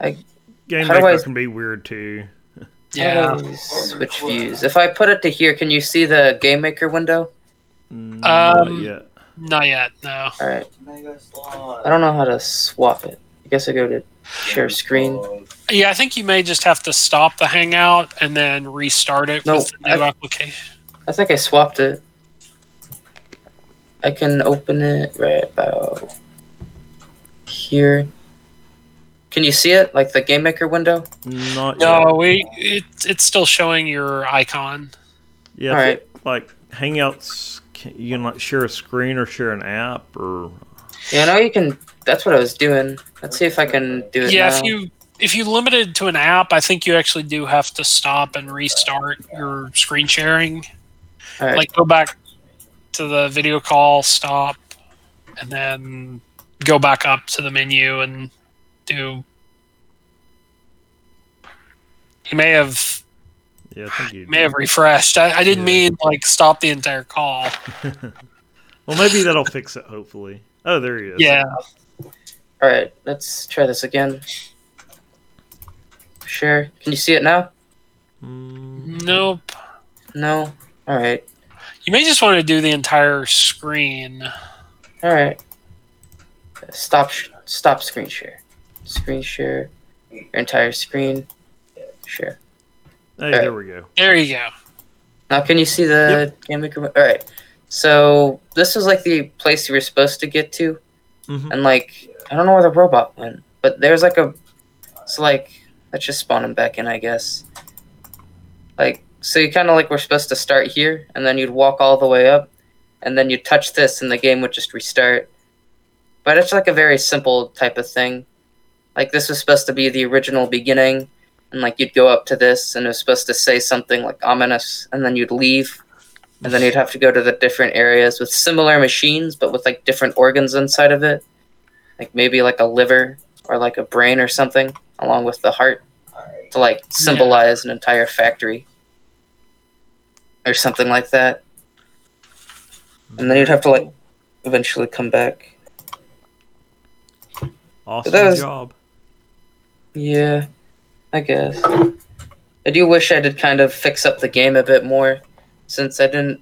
Game Maker I- can be weird too. Yeah. How do I Switch views. If I put it to here, can you see the Game Maker window? Not Um, yet. Not yet. No. All right. I don't know how to swap it. I guess I go to share screen. Yeah, I think you may just have to stop the Hangout and then restart it No, with the new I- application. I think I swapped it. I can open it right about here. Can you see it? Like the Game Maker window? Not No, yet. we it, it's still showing your icon. Yeah, I All like Hangouts, can, you can like share a screen or share an app or. Yeah, I know you can. That's what I was doing. Let's see if I can do it Yeah, now. if you if you limit it to an app, I think you actually do have to stop and restart your screen sharing. All right. Like go back to the video call, stop, and then go back up to the menu and do. You may have Yeah, I think you. may have refreshed. I, I didn't Yeah. mean like stop the entire call. <laughs> well, maybe that'll fix it. Hopefully. Oh, there he is. Yeah, All right. Let's try this again. Share. Can you see it now? Mm, nope. No. All right. You may just want to do the entire screen. All right. Stop. Stop screen share. Screen share. Your entire screen. Share. hey, there we go. There you go. Now, can you see the Game Maker? All right. So this is like the place you were supposed to get to, Mhm. and like I don't know where the robot went, but there's like a. It's like let's just spawn him back in, I guess. Like, so you kind of like were supposed to start here, and then you'd walk all the way up, and then you'd touch this, and the game would just restart. But it's like a very simple type of thing. Like, this was supposed to be the original beginning, and like you'd go up to this, and it was supposed to say something like ominous, and then you'd leave, and then you'd have to go to the different areas with similar machines, but with like different organs inside of it. Like maybe like a liver or like a brain or something, along with the heart to like symbolize an entire factory or something like that. And then you'd have to like eventually come back. Awesome that was- job. Yeah, I guess. I do wish I did kind of fix up the game a bit more since I didn't.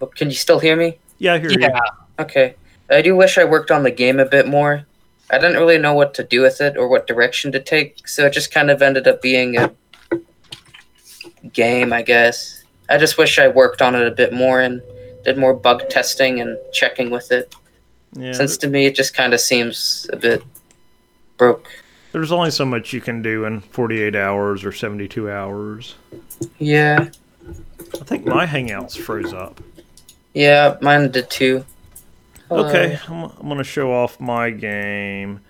oh, Can you still hear me? Yeah, I hear you. Yeah. you. Okay. I do wish I worked on the game a bit more. I didn't really know what to do with it or what direction to take, so it just kind of ended up being a game, I guess. I just wish I worked on it a bit more and did more bug testing and checking with it. Yeah, Since to me, it just kind of seems a bit broke. there's only so much you can do in 48 hours or 72 hours. Yeah. I think my Hangouts froze up. Yeah, mine did too. Okay, Uh, I'm, I'm going to show off my game.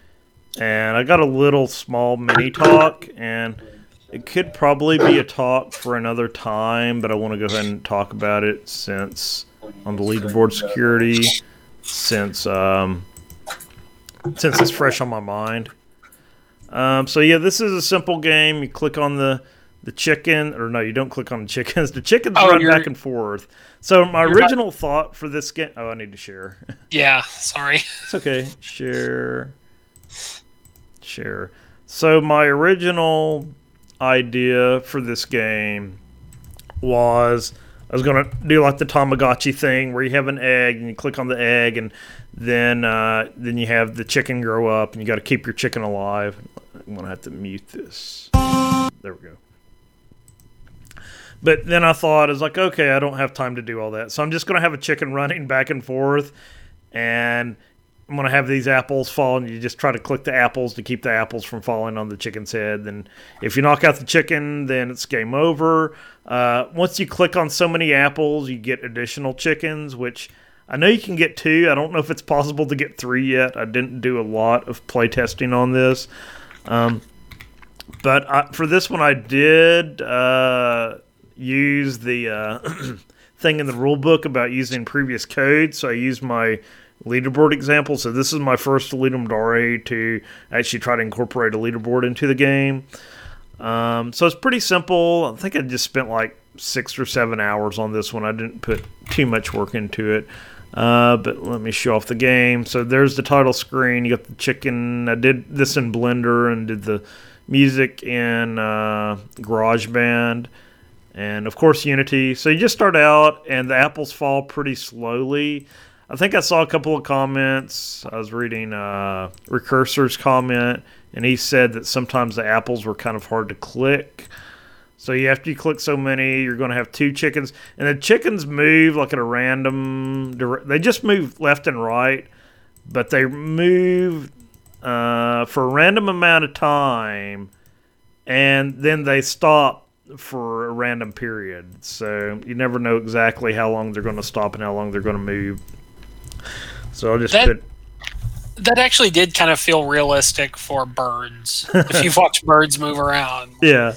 And I got a little small mini talk, and it could probably be a talk for another time, but I want to go ahead and talk about it since on the leaderboard security, since um, since it's fresh on my mind. Um, so yeah, this is a simple game. You click on the the chicken, or no, you don't click on the chickens. <laughs> The chickens Oh, run back and forth. So my You're not- original thought for this game. Oh, I need to share. <laughs> Yeah, sorry. It's okay. Share. Share. So my original idea for this game was I was gonna do like the Tamagotchi thing where you have an egg and you click on the egg and then uh, then you have the chicken grow up and you got to keep your chicken alive. I'm gonna have to mute this. There we go. But then I thought, I was like, okay, I don't have time to do all that. So I'm just going to have a chicken running back and forth. And I'm to have these apples fall, and you just try to click the apples to keep the apples from falling on the chicken's head. Then if you knock out the chicken, then it's game over. Uh, once you click on so many apples, you get additional chickens, which I know you can get two. I don't know if it's possible to get three yet. I didn't do a lot of play testing on this. Um, but I, for this one, I did uh, use the uh, <clears throat> thing in the rule book about using previous code. So I used my leaderboard example. So this is my first Ludum Dare to actually try to incorporate a leaderboard into the game. Um, so it's pretty simple. I think I just spent like six or seven hours on this one. I didn't put too much work into it. Uh, but let me show off the game. So there's the title screen. You got the chicken. I did this in Blender and did the music in uh, GarageBand, and of course Unity. So you just start out, and the apples fall pretty slowly. I think I saw a couple of comments. I was reading uh, Recursor's comment, and he said that sometimes the apples were kind of hard to click. So you after you click so many, you're going to have two chickens, and the chickens move like at a random. They just move left and right, but they move uh, for a random amount of time, and then they stop for a random period. So you never know exactly how long they're going to stop and how long they're going to move. So I'll just That- put That actually did kind of feel realistic for birds. if <laughs> you've watched birds move around. Yeah.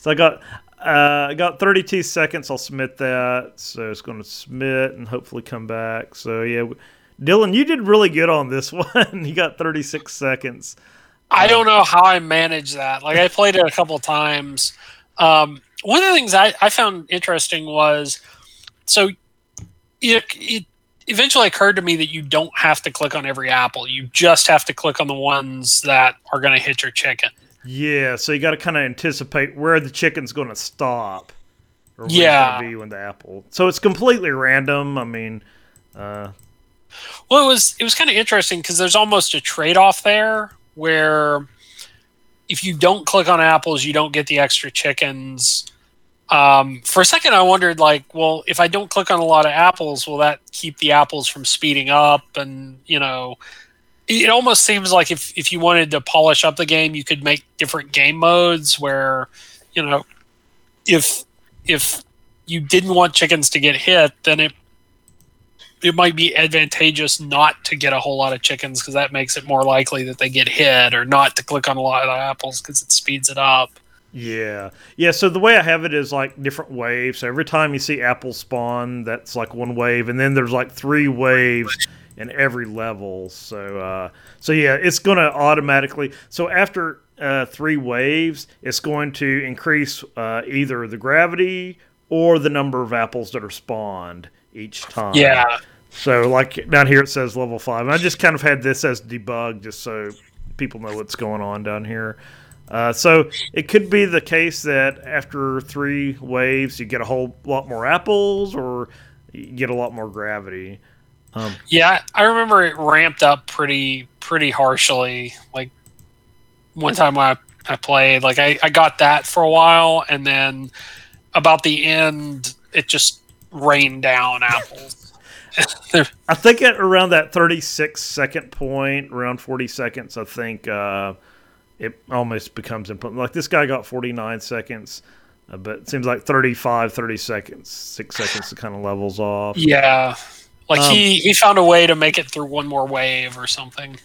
So I got uh, I got 32 seconds. I'll submit that. So it's going to submit and hopefully come back. So yeah, Dylan, you did really good on this <laughs> one. you got 36 seconds. I don't know how I managed that. Like I played it a couple times. Um, one of the things I, I found interesting was so it, it eventually occurred to me that you don't have to click on every apple. You just have to click on the ones that are going to hit your chicken. Yeah. So you got to kind of anticipate where the chicken's going to stop. Or where it's Yeah. gonna be when the apple. So it's completely random. I mean, uh, Well, it was it was kind of interesting because there's almost a trade off there where if you don't click on apples, you don't get the extra chickens. Um, for a second, I wondered, like, well, if I don't click on a lot of apples, will that keep the apples from speeding up? And you know, it, almost seems like if if you wanted to polish up the game, you could make different game modes where, you know, if if you didn't want chickens to get hit, then it it might be advantageous not to get a whole lot of chickens because that makes it more likely that they get hit, or not to click on a lot of apples because it speeds it up. Yeah. Yeah, so the way I have it is like different waves. So every time you see apple spawn, that's like one wave, and then there's like three waves in every level. So uh so yeah, it's going to automatically So after uh, three waves, it's going to increase uh, either the gravity or the number of apples that are spawned each time. Yeah, So like down here it says level five. And I just kind of had this as debug just so people know what's going on down here. Uh, so it could be the case that after three waves you get a whole lot more apples or you get a lot more gravity. Um, yeah. I remember it ramped up pretty pretty harshly. Like one time I I played, like I, I got that for a while, and then about the end, it just rained down apples. <laughs> I think at around that 36 second point, around 40 seconds, I think uh, it almost becomes important. Like this guy got 49 seconds, uh, but it seems like 35, 30 seconds, six seconds, it kind of levels off. yeah, like Um, he he found a way to make it through one more wave or something.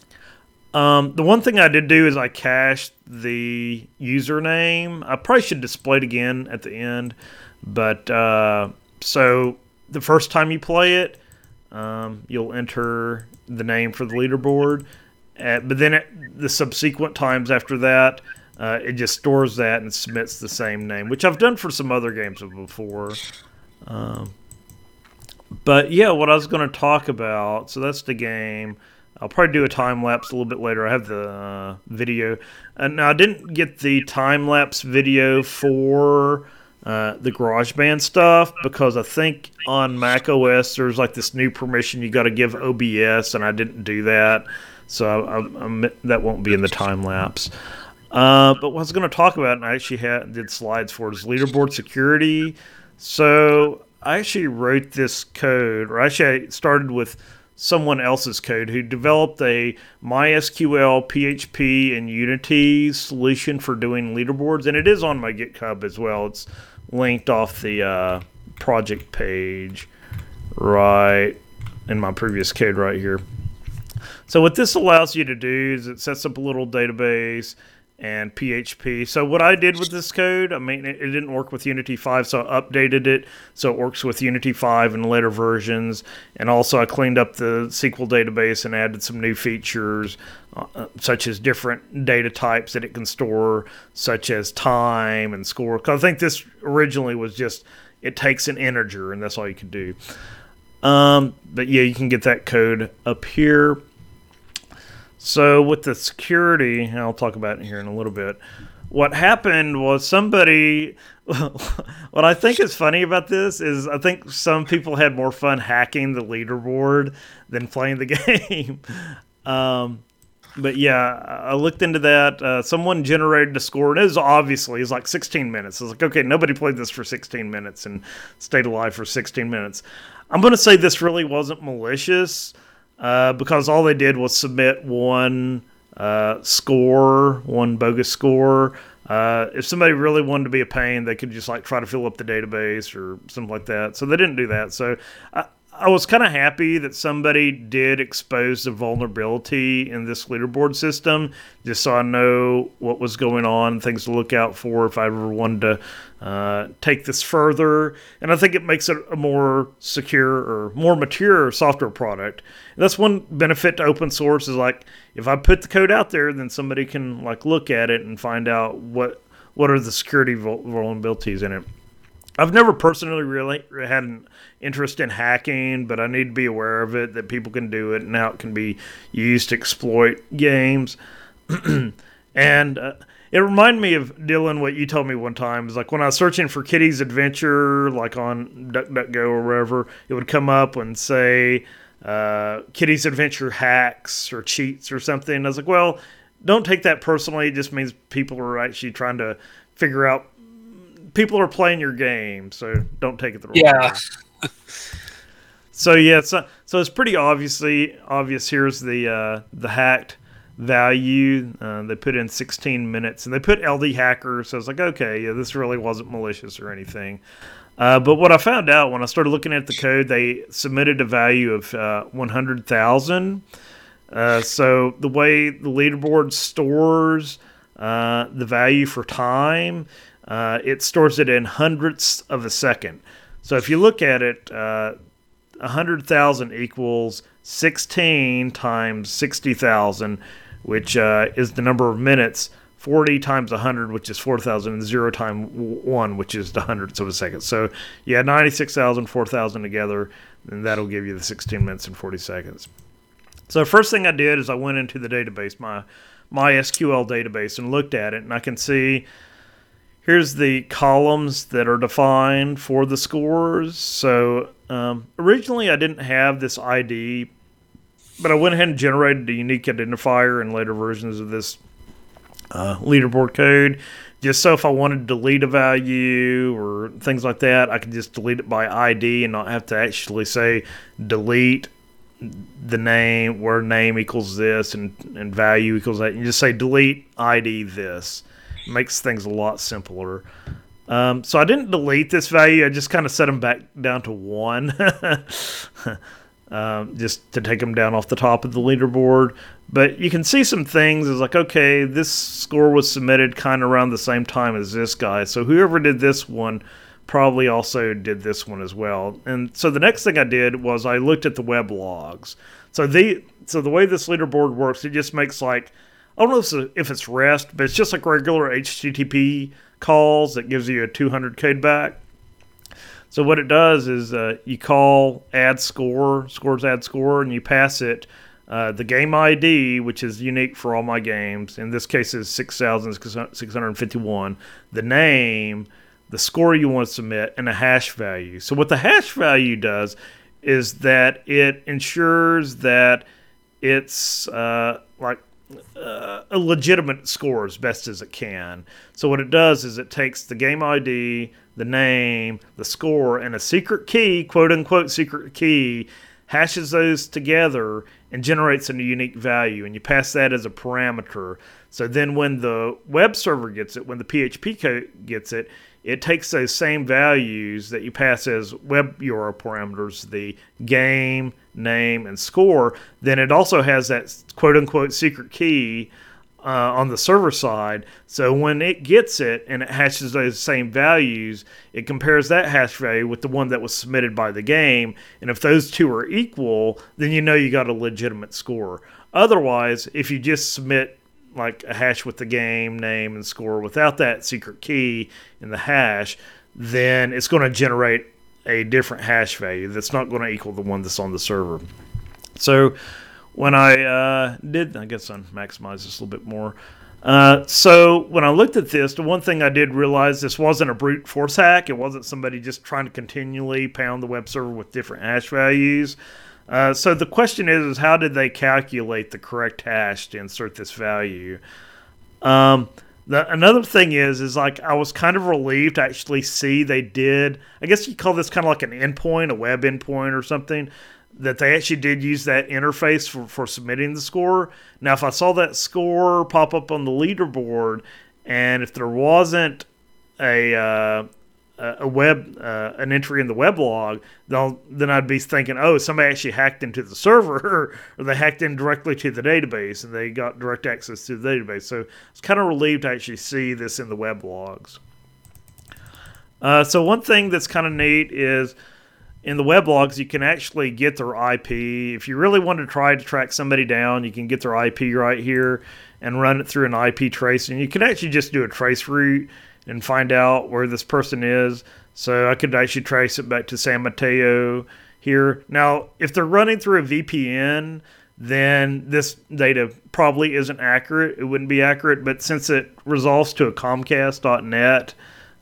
Um, the one thing I did do is I cached the username. I probably should display it again at the end, but uh, so the first time you play it, um, you'll enter the name for the leaderboard. Uh, but then at the subsequent times after that, uh, it just stores that and submits the same name, which I've done for some other games before. Um, but yeah, what I was going to talk about. So that's the game. I'll probably do a time lapse a little bit later. I have the uh, video. And now I didn't get the time lapse video for uh, the GarageBand stuff because I think on Mac OS there's like this new permission you got to give OBS, and I didn't do that, so I, I, I'm- that won't be in the time lapse. Uh, but what I was going to talk about, and I actually had did slides for, is leaderboard security. So I actually wrote this code, or actually I started with someone else's code who developed a MySQL, PHP, and Unity solution for doing leaderboards, and it is on my GitHub as well. It's linked off the uh, project page right in my previous code right here. So what this allows you to do is it sets up a little database and PHP. So what I did with this code, I mean, it, didn't work with Unity 5, so I updated it so it works with Unity 5 and later versions. And also I cleaned up the SQL database and added some new features, uh, such as different data types that it can store, such as time and score. Because I think this originally was just it takes an integer and that's all you can do. Um, but yeah, you can get that code up here. So with the security, I'll talk about it here in a little bit. What happened was somebody. <laughs> what I think is funny about this is I think some people had more fun hacking the leaderboard than playing the <laughs> game. um, but yeah, I looked into that. Uh, someone generated a score, and it was obviously it was like 16 minutes. I was like, okay, nobody played this for 16 minutes and stayed alive for 16 minutes. I'm going to say this really wasn't malicious uh, because all they did was submit one uh, score, one bogus score. Uh, if somebody really wanted to be a pain, they could just like try to fill up the database or something like that. So they didn't do that. So I, I was kind of happy that somebody did expose the vulnerability in this leaderboard system, just so I know what was going on, things to look out for if I ever wanted to uh, take this further. And I think it makes it a more secure or more mature software product. And that's one benefit to open source is like if I put the code out there, then somebody can like look at it and find out what what are the security vulnerabilities in it. I've never personally really had an interest in hacking, but I need to be aware of it, that people can do it, and how it can be used to exploit games. <clears throat> and uh, it reminded me of Dylan, what you told me one time is like when I was searching for Kitty's Adventure, like on DuckDuckGo or wherever, it would come up and say uh, Kitty's Adventure hacks or cheats or something. I was like, well, don't take that personally. It just means people are actually trying to figure out people are playing your game, so don't take it the wrong Yeah. way. <laughs> so yeah, so so it's pretty obviously obvious. Here's the uh, the hacked value. Uh, they put in 16 minutes and they put LD hacker. So I was like, okay, yeah, this really wasn't malicious or anything. Uh, but what I found out when I started looking at the code, they submitted a value of uh, 100,000. Uh, so the way the leaderboard stores uh, the value for time, uh, it stores it in hundredths of a second. So if you look at it, uh, 100,000 equals 16 times 60,000, which uh, is the number of minutes. 40 times 100, which is 4,000, and 0 times 1, which is the hundredths of a second. So you add 96,000, 4,000 together, and that'll give you the 16 minutes and 40 seconds. So first thing I did is I went into the database, my MySQL database, and looked at it, and I can see here's the columns that are defined for the scores. So um, originally I didn't have this ID, but I went ahead and generated a unique identifier in later versions of this uh, leaderboard code. Just so if I wanted to delete a value or things like that, I could just delete it by ID and not have to actually say delete the name where name equals this and, and value equals that. You just say delete ID this. Makes things a lot simpler. Um, so I didn't delete this value. I just kind of set them back down to one. <laughs> um, just to take them down off the top of the leaderboard. But you can see some things. It's like, okay, this score was submitted kind of around the same time as this guy. So whoever did this one probably also did this one as well. And so the next thing I did was I looked at the web logs. So the so the way this leaderboard works, it just makes like I don't know if it's, if it's REST, but it's just like regular HTTP calls that gives you a 200 code back. So what it does is uh, you call add score, scores add score, and you pass it uh, the game ID, which is unique for all my games. In this case, is 6,651. The name, the score you want to submit, and a hash value. So what the hash value does is that it ensures that it's uh, like uh, a legitimate score as best as it can. So what it does is it takes the game ID, the name, the score, and a secret key, quote unquote secret key, hashes those together and generates a unique value. And you pass that as a parameter. So then when the web server gets it, when the PHP code gets it, it takes those same values that you pass as web URL parameters, the game, name, and score. Then it also has that quote unquote secret key uh, on the server side. So when it gets it and it hashes those same values, it compares that hash value with the one that was submitted by the game. And if those two are equal, then you know you got a legitimate score. Otherwise, if you just submit like a hash with the game name and score without that secret key in the hash, then it's going to generate a different hash value that's not going to equal the one that's on the server. So when I uh, did, I guess I maximize this a little bit more. Uh, so when I looked at this, the one thing I did realize this wasn't a brute force hack. It wasn't somebody just trying to continually pound the web server with different hash values. Uh, so the question is, is how did they calculate the correct hash to insert this value? Um, the, another thing is, is like I was kind of relieved to actually see they did. I guess you call this kind of like an endpoint, a web endpoint or something. That they actually did use that interface for, for submitting the score. Now, if I saw that score pop up on the leaderboard, and if there wasn't a uh, a web uh, an entry in the web log, then I'd be thinking, oh, somebody actually hacked into the server, <laughs> or they hacked in directly to the database, and they got direct access to the database. So it's kind of relieved to actually see this in the web logs. Uh, so one thing that's kind of neat is in the web logs you can actually get their IP. If you really want to try to track somebody down, you can get their IP right here and run it through an IP trace, and you can actually just do a trace route and find out where this person is. So I could actually trace it back to San Mateo here. Now, if they're running through a VPN, then this data probably isn't accurate. It wouldn't be accurate, but since it resolves to a Comcast.net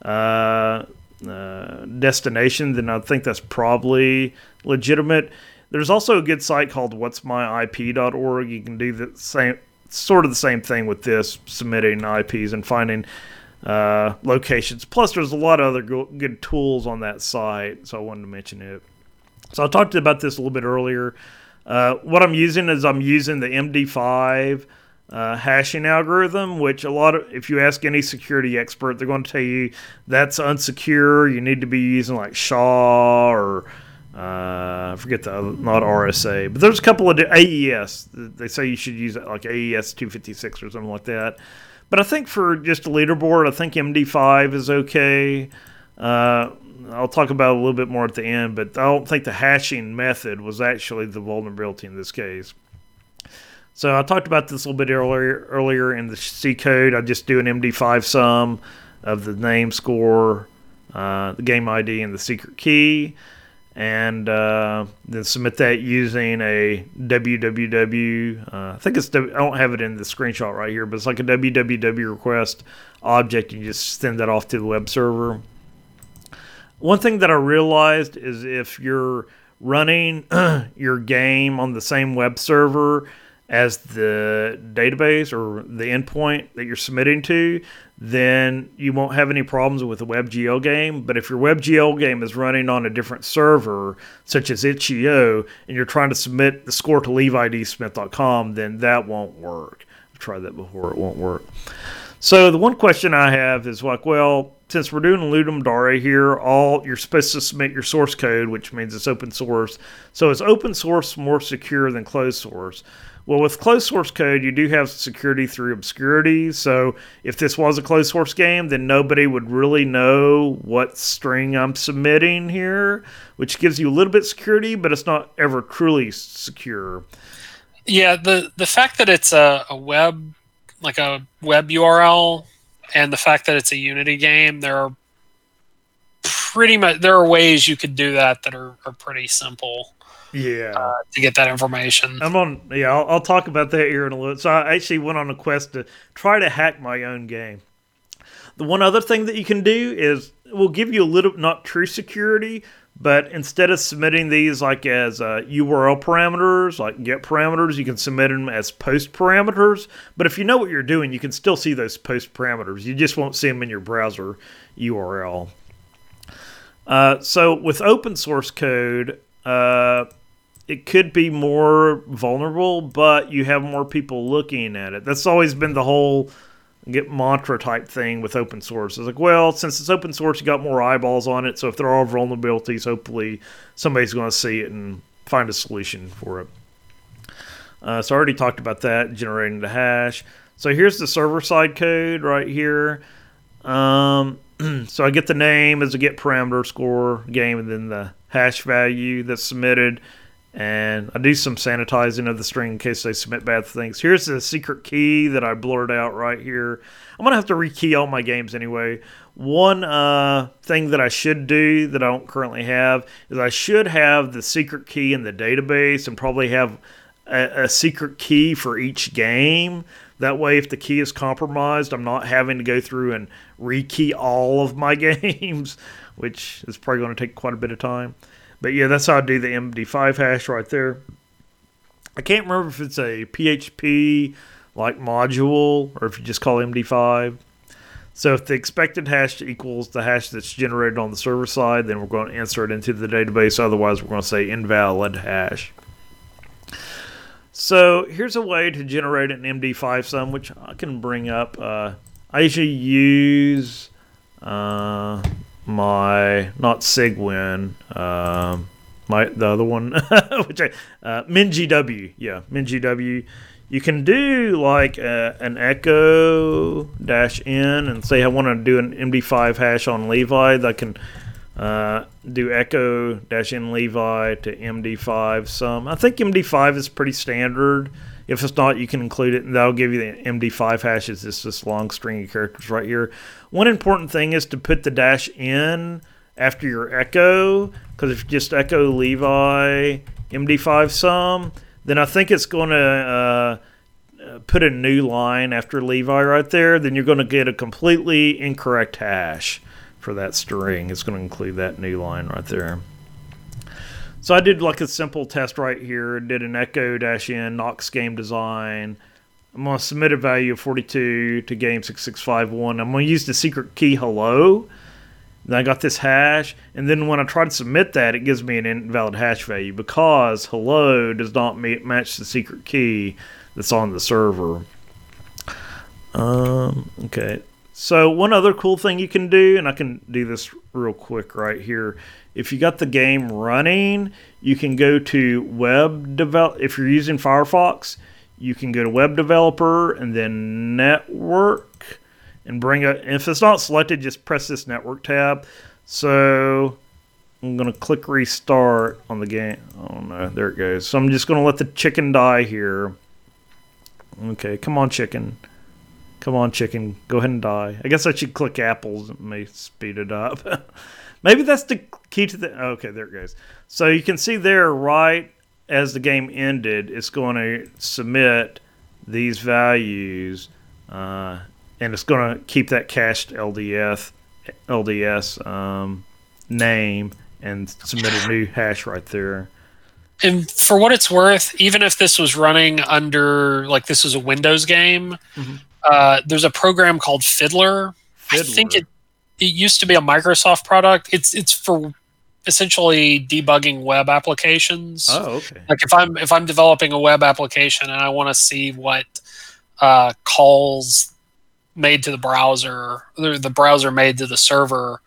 uh, uh, destination, then I think that's probably legitimate. There's also a good site called what'smyip.org. You can do the same, sort of the same thing with this, submitting IPs and finding uh, locations. Plus, there's a lot of other go- good tools on that site, so I wanted to mention it. So I talked about this a little bit earlier. Uh, what I'm using is I'm using the MD5 uh, hashing algorithm, which a lot of, if you ask any security expert, they're going to tell you that's unsecure. You need to be using like SHA or uh, I forget the not RSA, but there's a couple of AES. They say you should use like AES 256 or something like that. But I think for just a leaderboard, I think MD5 is okay. Uh, I'll talk about a little bit more at the end, but I don't think the hashing method was actually the vulnerability in this case. So I talked about this a little bit earlier. Earlier in the C code, I just do an MD5 sum of the name, score, uh, the game ID, and the secret key, and uh, then submit that using a www. Uh, I think it's I don't have it in the screenshot right here, but it's like a www request object. You just send that off to the web server. One thing that I realized is if you're running <clears throat> your game on the same web server as the database or the endpoint that you're submitting to, then you won't have any problems with the WebGL game. But if your WebGL game is running on a different server, such as itch.io, and you're trying to submit the score to levidsmith.com, then that won't work. I've tried that before, it won't work. So the one question I have is like, well, since we're doing Ludum Dare here, all you're supposed to submit your source code, which means it's open source. So is open source more secure than closed source? Well, with closed source code, you do have security through obscurity. So if this was a closed source game, then nobody would really know what string I'm submitting here, which gives you a little bit security, but it's not ever truly secure. Yeah, the the fact that it's a, a web like a web URL and the fact that it's a Unity game, there are pretty much there are ways you could do that that are, are pretty simple. Yeah, uh, to get that information. I'm on. Yeah, I'll, I'll, talk about that here in a little. So I actually went on a quest to try to hack my own game. The one other thing that you can do is we'll give you a little not true security, but instead of submitting these like as uh, URL parameters, like get parameters, you can submit them as post parameters. But if you know what you're doing, you can still see those post parameters. You just won't see them in your browser URL. Uh, so with open source code, uh, it could be more vulnerable, but you have more people looking at it. That's always been the whole get mantra type thing with open source. It's like, well, since it's open source, you got more eyeballs on it. So if there are vulnerabilities, hopefully somebody's going to see it and find a solution for it. Uh, so I already talked about that, generating the hash. So here's the server side code right here. Um, <clears throat> so I get the name as a get parameter score game, and then the hash value that's submitted. And I do some sanitizing of the string in case they submit bad things. Here's the secret key that I blurred out right here. I'm gonna have to rekey all my games anyway. One uh, thing that I should do that I don't currently have is I should have the secret key in the database and probably have a, a secret key for each game. That way, if the key is compromised, I'm not having to go through and rekey all of my <laughs> games, which is probably going to take quite a bit of time. But yeah, that's how I do the MD5 hash right there. I can't remember if it's a PHP like module or if you just call MD5. So if the expected hash equals the hash that's generated on the server side, then we're going to insert it into the database. Otherwise, we're going to say invalid hash. So here's a way to generate an MD5 sum, which I can bring up. Uh, I usually use uh, my not Cygwin, um, my the other one, <laughs> which I uh, MinGW, yeah, MinGW. You can do like a, an echo dash n and say I want to do an MD5 hash on Levi. That can uh, do echo dash n Levi to MD5 sum. I think MD5 is pretty standard. If it's not, you can include it, and that'll give you the MD5 hashes. It's this long string of characters right here. One important thing is to put the dash in after your echo, because if you just echo Levi MD5 sum, then I think it's going to uh, put a new line after Levi right there. Then you're going to get a completely incorrect hash for that string. It's going to include that new line right there. So I did like a simple test right here. Did an echo dash in Knox game design. I'm going to submit a value of 42 to game 6651. I'm going to use the secret key hello. Then I got this hash, and then when I try to submit that, it gives me an invalid hash value because hello does not match the secret key that's on the server. Um, okay. So one other cool thing you can do, and I can do this real quick right here. If you got the game running, you can go to web develop. If you're using Firefox, you can go to web developer and then network and bring it. If it's not selected, just press this network tab. So I'm gonna click restart on the game. Oh no, there it goes. So I'm just gonna let the chicken die here. Okay, come on, chicken. Come on, chicken. Go ahead and die. I guess I should click apples. It may speed it up. <laughs> Maybe that's the key to the. Okay, there it goes. So you can see there, right as the game ended, it's going to submit these values, uh, and it's going to keep that cached LDS LDS um, name and submit a new <sighs> hash right there. And for what it's worth, even if this was running under like this was a Windows game, Mhm. uh, there's a program called Fiddler. I think it it used to be a Microsoft product. It's it's for essentially debugging web applications. Oh, okay. Like if I'm if I'm developing a web application and I want to see what uh, calls made to the browser, or the browser made to the server,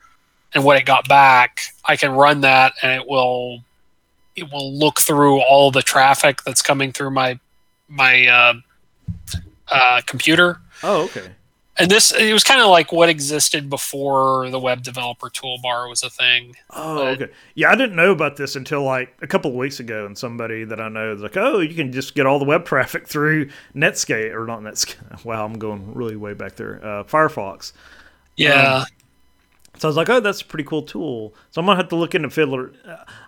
and what it got back, I can run that and it will it will look through all the traffic that's coming through my my uh, uh, computer. Oh, okay. And this it was kind of like what existed before the web developer toolbar was a thing. Oh, But- okay. Yeah, I didn't know about this until like a couple of weeks ago, and somebody that I know is like, "Oh, you can just get all the web <laughs> traffic through Netscape or not Netscape." <laughs> Wow, I'm going really way back there. Uh, Firefox. Yeah. So I was like, "Oh, that's a pretty cool tool." So I'm gonna have to look into Fiddler.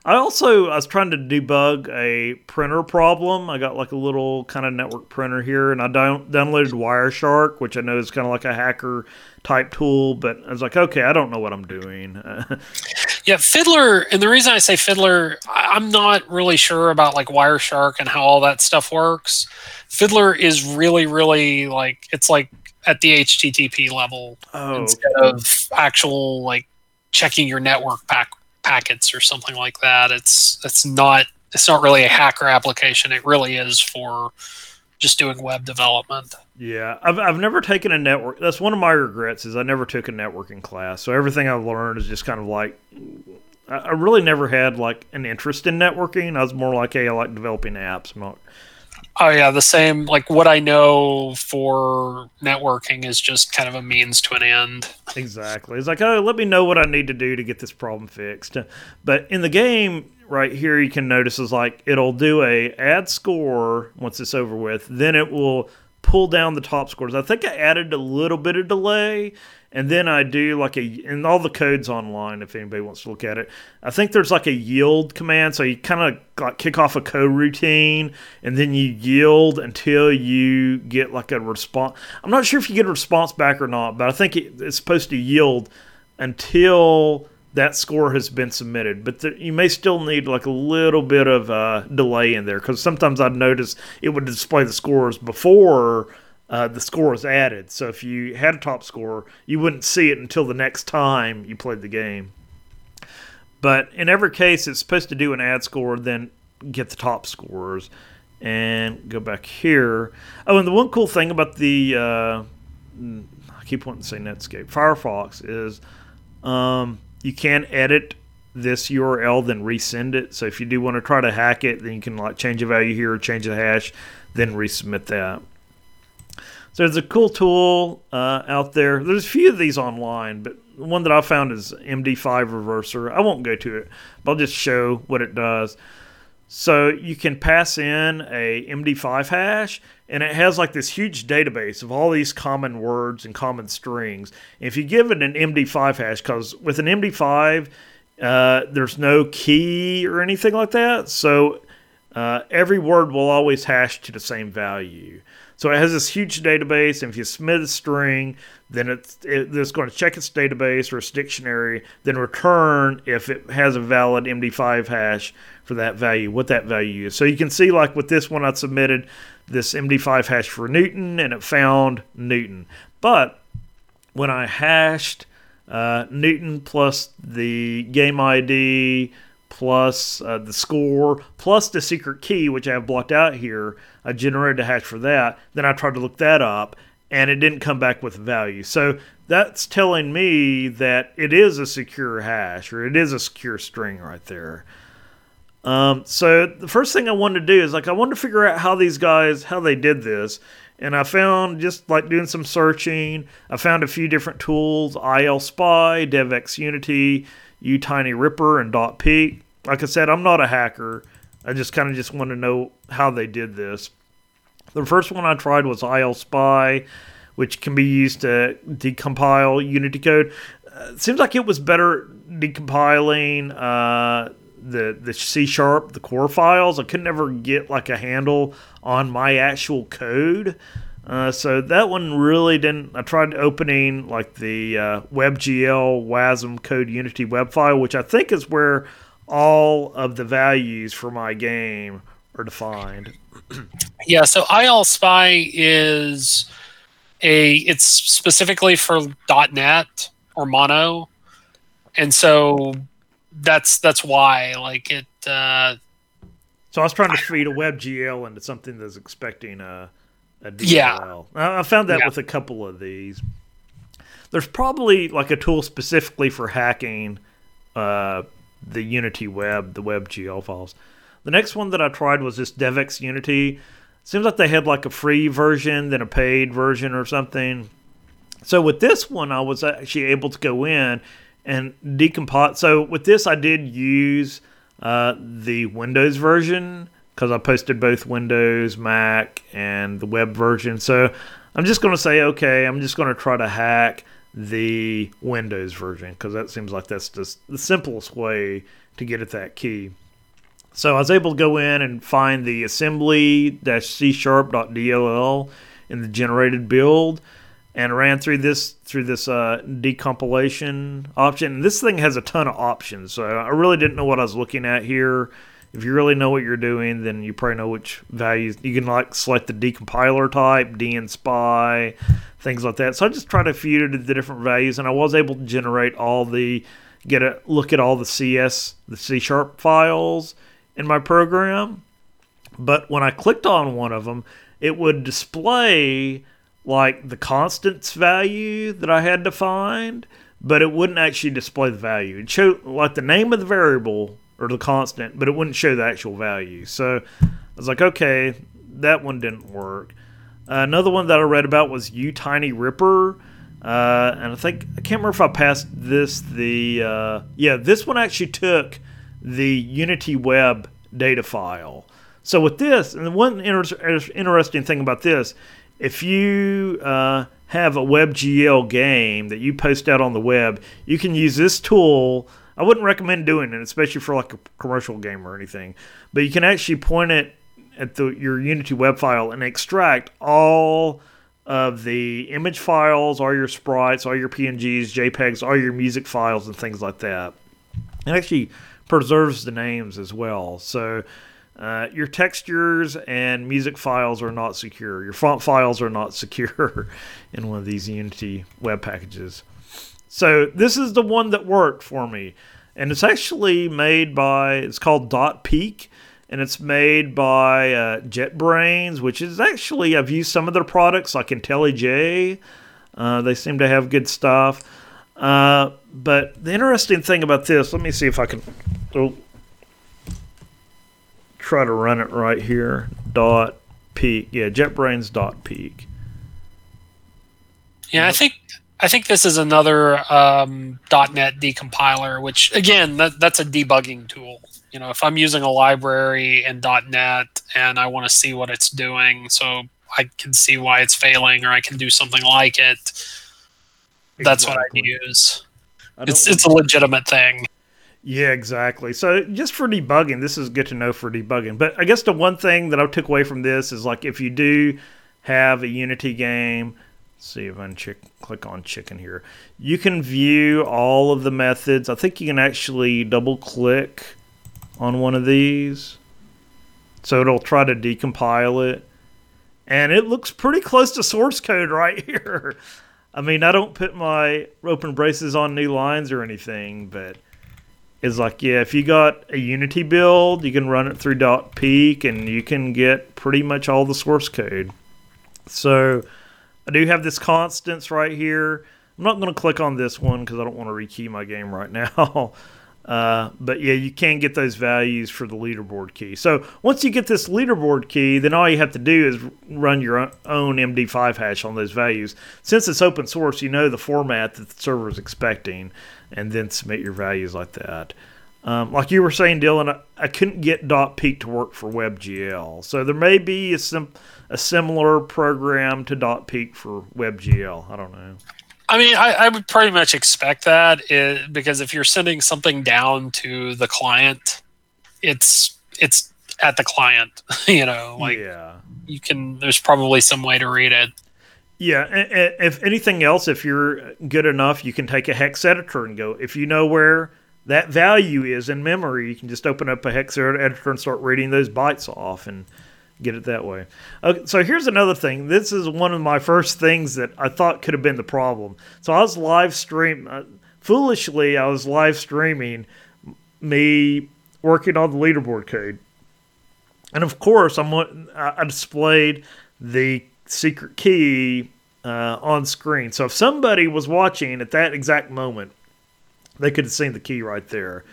I also I was trying to debug a printer problem. I got like a little kind of network printer here, and I down- downloaded Wireshark, which I know is kind of like a hacker type tool. But I was like, "Okay, I don't know what I'm doing." <laughs> Yeah, Fiddler, and the reason I say Fiddler, I- I'm not really sure about like Wireshark and how all that stuff works. Fiddler is really, really like it's like at the HTTP level oh, instead of actual like checking your network pack packets or something like that. It's it's not it's not really a hacker application. It really is for just doing web development. Yeah, I've I've never taken a network. That's one of my regrets is I never took a networking class. So everything I've learned is just kind of like I I really never had like an interest in networking. I was more like, hey, I like developing apps. I'm not. Oh yeah, the same. Like what I know for networking is just kind of a means to an end. Exactly. It's like, oh, let me know what I need to do to get this problem fixed. But in the game right here, you can notice is like it'll do a add score once it's over with. Then it will pull down the top scores. I think I added a little bit of delay, and then I do like a and all the codes online if anybody wants to look at it. I think there's like a yield command, so you kind of like kick off a coroutine, and then you yield until you get like a response. I'm not sure if you get a response back or not, but I think it, it's supposed to yield until that score has been submitted. But you may still need like a little bit of uh, delay in there because sometimes I'd notice it would display the scores before uh, the score was added. So if you had a top score, you wouldn't see it until the next time you played the game. But in every case, it's supposed to do an add score, then get the top scores. And go back here. Oh, and the one cool thing about the uh, I keep wanting to say Netscape Firefox is um, you can edit this URL then resend it. So if you do want to try to hack it, then you can like change a value here change the hash, then resubmit that. So there's a cool tool uh, out there. There's a few of these online, but one that I found is MD5 Reverser. I won't go to it, but I'll just show what it does. So you can pass in a MD5 hash, and it has like this huge database of all these common words and common strings. If you give it an MD5 hash, because with an MD5, uh, there's no key or anything like that, so uh, every word will always hash to the same value. So it has this huge database, and if you submit a string, then it's, it, it's going to check its database or its dictionary, then return if it has a valid MD5 hash for that value, what that value is. So you can see, like with this one, I submitted this MD5 hash for Newton, and it found Newton. But when I hashed uh, Newton plus the game ID plus uh, the score plus the secret key, which I have blocked out here, I generated a hash for that. Then I tried to look that up, and it didn't come back with value. So that's telling me that it is a secure hash or it is a secure string right there. Um, so the first thing I wanted to do is like I wanted to figure out how these guys how they did this, and I found just like doing some searching. I found a few different tools: ILSpy, DevX Unity, UTinyRipper, and dotPeek. Like I said, I'm not a hacker. I just kind of just want to know how they did this. The first one I tried was ILSpy, which can be used to decompile Unity code. Uh, seems like it was better decompiling uh, the the C sharp, the core files. I could never get like a handle on my actual code. Uh, so that one really didn't. I tried opening like the uh, WebGL WASM code Unity web file, which I think is where all of the values for my game are defined. <clears throat> Yeah, so ILSpy is a it's specifically for .NET or Mono, and so that's that's why like it. Uh, So I was trying to feed a WebGL into something that's expecting a, a DLL. Yeah. I found that Yeah. with a couple of these. There's probably like a tool specifically for hacking uh, the Unity web, the WebGL files. The next one that I tried was this DevX Unity. Seems like they had like a free version, then a paid version or something. So with this one, I was actually able to go in and decompile. So with this, I did use uh, the Windows version because I posted both Windows, Mac, and the web version. So I'm just going to say, okay, I'm just going to try to hack the Windows version because that seems like that's just the simplest way to get at that key. So I was able to go in and find the assembly-c sharp.dll in the generated build and ran through this through this uh, decompilation option. And this thing has a ton of options, so I really didn't know what I was looking at here. If you really know what you're doing, then you probably know which values you can like select the decompiler type, dnspy, things like that. So I just tried to few it the different values, and I was able to generate all the get a look at all the CS, the C sharp files in my program. But when I clicked on one of them, it would display like the constants value that I had to find, but it wouldn't actually display the value. It showed like the name of the variable or the constant, but it wouldn't show the actual value. So I was like, okay, that one didn't work. Uh, another one that I read about was UTinyRipper. Uh, and I think I can't remember if I passed this. The uh, yeah, this one actually took the Unity Web data file. So with this, and the one inter- interesting thing about this, if you uh, have a WebGL game that you post out on the web, you can use this tool. I wouldn't recommend doing it, especially for like a commercial game or anything. But you can actually point it at the your Unity web file and extract all of the image files, all your sprites, all your PNGs, JPEGs, all your music files, and things like that. It actually preserves the names as well. So uh, your textures and music files are not secure. Your font files are not <laughs> secure in one of these Unity web packages. So this is the one that worked for me, and it's actually made by. It's called dotPeek, and it's made by uh, JetBrains, which is actually I've used some of their products like IntelliJ. Uh, they seem to have good stuff. Uh, but the interesting thing about this, let me see if I can oh, try to run it right here. Dot peak, yeah, JetBrains dotPeek. yeah, I think I think this is another um, .NET decompiler, which again, that, that's a debugging tool. You know, if I'm using a library in .NET and I want to see what it's doing, so I can see why it's failing, or I can do something like it. That's what I use. I It's it's a legitimate thing. Yeah, exactly. So just for debugging, this is good to know for debugging. But I guess the one thing that I took away from this is like if you do have a Unity game, see if I can click on chicken here, you can view all of the methods. I think you can actually double click on one of these. So it'll try to decompile it. And it looks pretty close to source code <laughs> right here. I mean, I don't put my open braces on new lines or anything, but is like yeah if you got a unity build you can run it through dotPeek and you can get pretty much all the source code so I do have this constants right here. I'm not going to click on this one because I don't want to rekey my game right <laughs> now. Uh, but yeah, you can get those values for the leaderboard key. So once you get this leaderboard key, then all you have to do is run your own MD5 hash on those values. Since it's open source, you know the format that the server is expecting, and then submit your values like that. Um, like you were saying, Dylan, I, I, couldn't get dotPeek to work for WebGL, so there may be a, sim- a similar program to dotPeek for WebGL. I don't know. I mean, I, I, would pretty much expect that it, eh, because if you're sending something down to the client, it's it's at the client. <laughs> You know, like yeah. you can. There's probably some way to read it. Yeah, if anything else, if you're good enough, you can take a hex editor and go. If you know where that value is in memory, you can just open up a hex editor and start reading those bytes off and get it that way. Okay, so here's another thing. This is one of my first things that I thought could have been the problem. So I was live stream uh, foolishly. I was live streaming me working on the leaderboard code, and of course I'm I displayed the secret key uh, on screen. So if somebody was watching at that exact moment, they could have seen the key right there.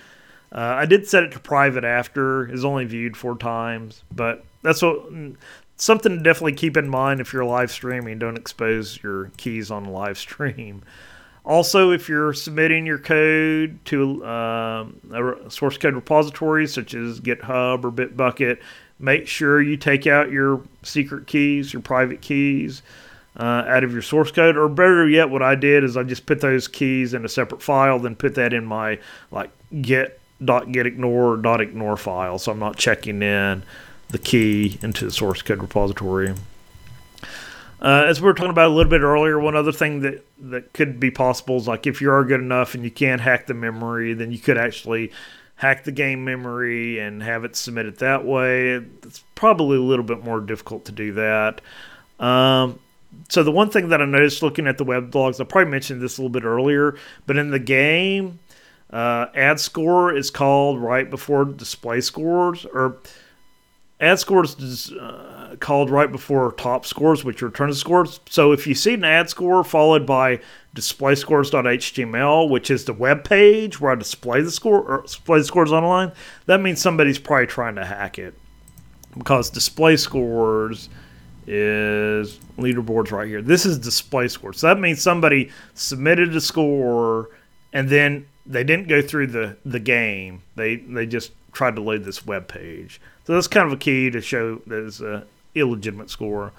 Uh, I did set it to private after. Is only viewed four times, but that's what something to definitely keep in mind if you're live streaming. Don't expose your keys on live stream. Also, if you're submitting your code to uh, a source code repository such as GitHub or Bitbucket, make sure you take out your secret keys, your private keys. Uh, out of your source code, or better yet, what I did is I just put those keys in a separate file, then put that in my like get dot get ignore dot ignore file, so I'm not checking in the key into the source code repository. Uh, as we were talking about a little bit earlier, one other thing that, that could be possible is like if you are good enough and you can hack the memory, then you could actually hack the game memory and have it submitted that way. It's probably a little bit more difficult to do that. Um, so the one thing that I noticed looking at the web logs, I probably mentioned this a little bit earlier, but in the game, uh, add score is called right before display scores, or add scores uh, called right before top scores, which are return scores. So if you see an add score followed by display scores.html, which is the web page where I display the score or display the scores online, that means somebody's probably trying to hack it because display scores is leaderboards right here. This is display scores. So that means somebody submitted a score and then they didn't go through the, the game. They they just tried to load this web page. So that's kind of a key to show that it's a illegitimate score.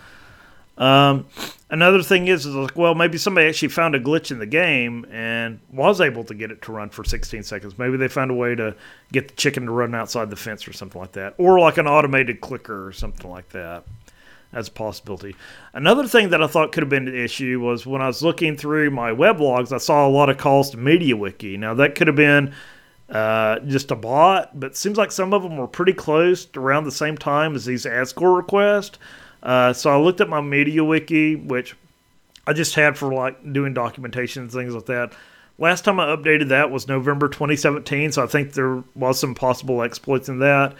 Um, another thing is, is like, well, maybe somebody actually found a glitch in the game and was able to get it to run for 16 seconds. Maybe they found a way to get the chicken to run outside the fence or something like that, or like an automated clicker or something like that. As a possibility. Another thing that I thought could have been an issue was when I was looking through my web logs, I saw a lot of calls to MediaWiki. Now that could have been uh, just a bot, but seems like some of them were pretty close around the same time as these add score requests. Uh, so I looked at my MediaWiki, which I just had for like doing documentation and things like that. Last time I updated that was November 2017, so I think there was some possible exploits in that.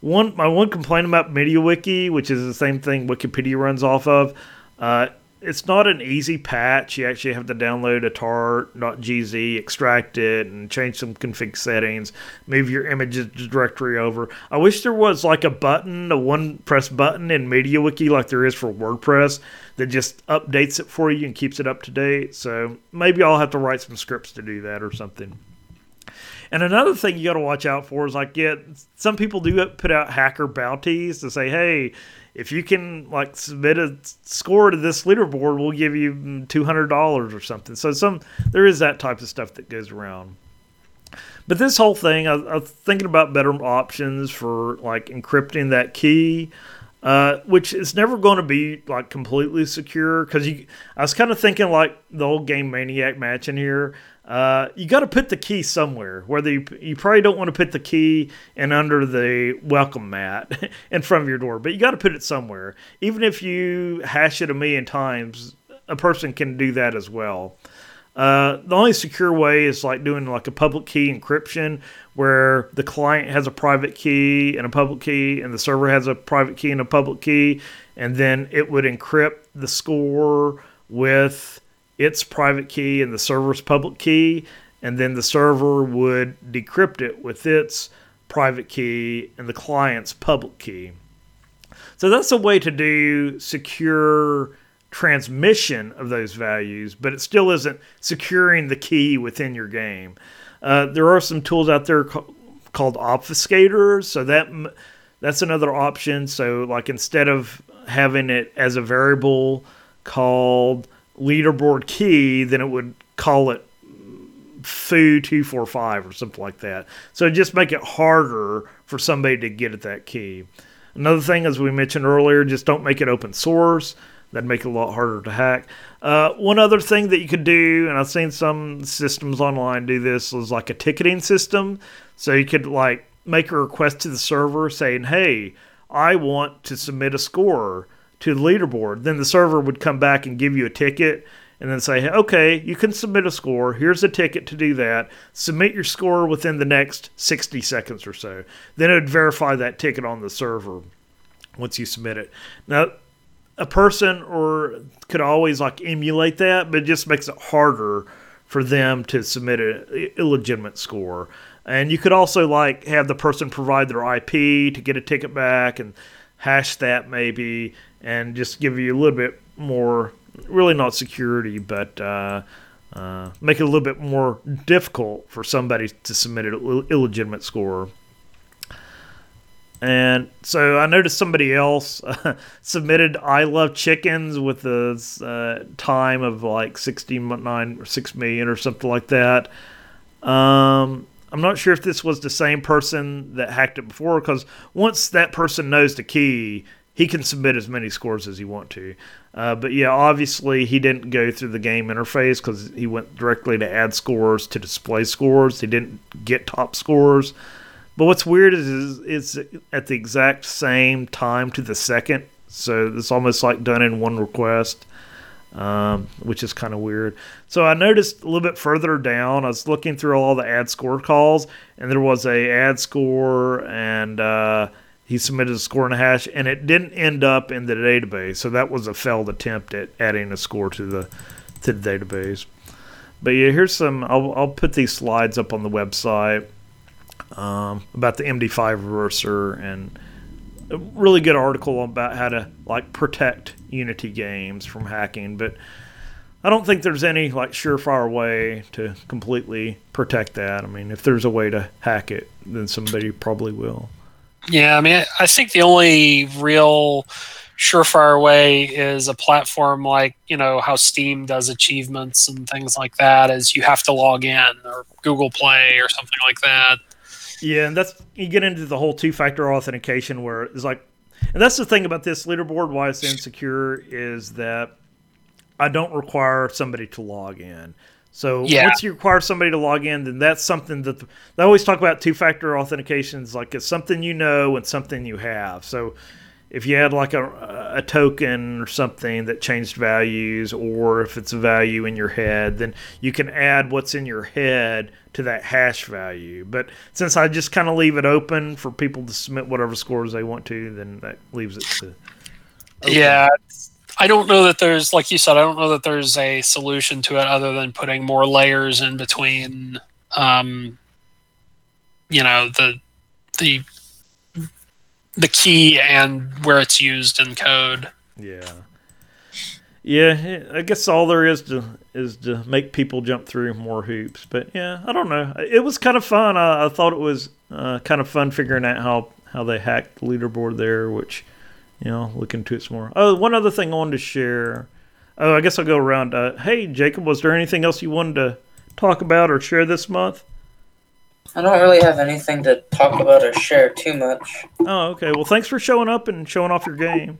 One, my one complaint about MediaWiki, which is the same thing Wikipedia runs off of, uh, it's not an easy patch. You actually have to download a tar.gz, extract it, and change some config settings, move your images directory over. I wish there was like a button, a one press button in MediaWiki like there is for WordPress that just updates it for you and keeps it up to date. So maybe I'll have to write some scripts to do that or something. And another thing you got to watch out for is like, yeah, some people do put out hacker bounties to say, hey, if you can like submit a score to this leaderboard, we'll give you two hundred dollars or something. So some there is that type of stuff that goes around. But this whole thing, I, was thinking about better options for like encrypting that key. Uh, which is never going to be like completely secure because. I was kind of thinking like the old game Maniac Mansion here. Uh, you got to put the key somewhere. Whether you, you probably don't want to put the key in under the welcome mat <laughs> in front of your door, but you got to put it somewhere. Even if you hash it a million times, a person can do that as well. Uh, the only secure way is like doing like a public key encryption where the client has a private key and a public key and the server has a private key and a public key and then it would encrypt the score with its private key and the server's public key, and then the server would decrypt it with its private key and the client's public key. So that's a way to do secure transmission of those values, but it still isn't securing the key within your game. Uh, there are some tools out there ca- called obfuscators, so that that's another option. So like instead of having it as a variable called leaderboard key, then it would call it foo245 or something like that. So just make it harder for somebody to get at that key. Another thing, as we mentioned earlier, just don't make it open source. That'd make it a lot harder to hack. Uh, one other thing that you could do, and I've seen some systems online do this, is like a ticketing system. So you could like make a request to the server saying, "Hey, I want to submit a score to the leaderboard." Then the server would come back and give you a ticket, and then say, "Okay, you can submit a score. Here's a ticket to do that. Submit your score within the next 60 seconds or so." Then it would verify that ticket on the server once you submit it. Now a person or could always like emulate that, but it just makes it harder for them to submit an illegitimate score. And you could also like have the person provide their IP to get a ticket back and hash that maybe, and just give you a little bit more, really not security, but uh, uh, make it a little bit more difficult for somebody to submit an illegitimate score. And so I noticed somebody else uh, <laughs> submitted I Love Chickens with a uh, time of like 69 or 6 million or something like that. Um, I'm not sure if this was the same person that hacked it before because once that person knows the key, he can submit as many scores as he want to. Uh, but yeah, obviously he didn't go through the game interface because he went directly to add scores to display scores. He didn't get top scores. But what's weird is, is it's at the exact same time to the second, so it's almost like done in one request, um, which is kind of weird. So I noticed a little bit further down, I was looking through all the add score calls, and there was a add score, and uh, he submitted a score and a hash, and it didn't end up in the database. So that was a failed attempt at adding a score to the to the database. But yeah, here's some. I'll, I'll put these slides up on the website um, about the MD5 reverser and a really good article about how to like protect Unity games from hacking. But I don't think there's any like surefire way to completely protect that. I mean, if there's a way to hack it, then somebody probably will. Yeah, I mean, I think the only real surefire way is a platform like you know how Steam does achievements and things like that. Is you have to log in or Google Play or something like that. Yeah, and that's you get into the whole two-factor authentication where it's like, and that's the thing about this leaderboard. Why it's insecure is that I don't require somebody to log in. So Yeah. once you require somebody to log in, then that's something that they always talk about two-factor authentications. Like it's something you know and something you have. So if you had like a, a token or something that changed values, or if it's a value in your head, then you can add what's in your head to that hash value. But since I just kind of leave it open for people to submit whatever scores they want to, then that leaves it to. open. Yeah, I don't know that there's, like you said, I don't know that there's a solution to it other than putting more layers in between, um, you know, the the the key and where it's used in code. Yeah. Yeah, I guess all there is to is to make people jump through more hoops. But yeah, I don't know. It was kind of fun. I, I thought it was uh, kind of fun figuring out how how they hacked the leaderboard there, which you know, look into it some more. Oh, one other thing I wanted to share. Oh, I guess I'll go around. Uh, hey, Jacob, was there anything else you wanted to talk about or share this month? I don't really have anything to talk about or share too much. Oh, okay. Well, thanks for showing up and showing off your game.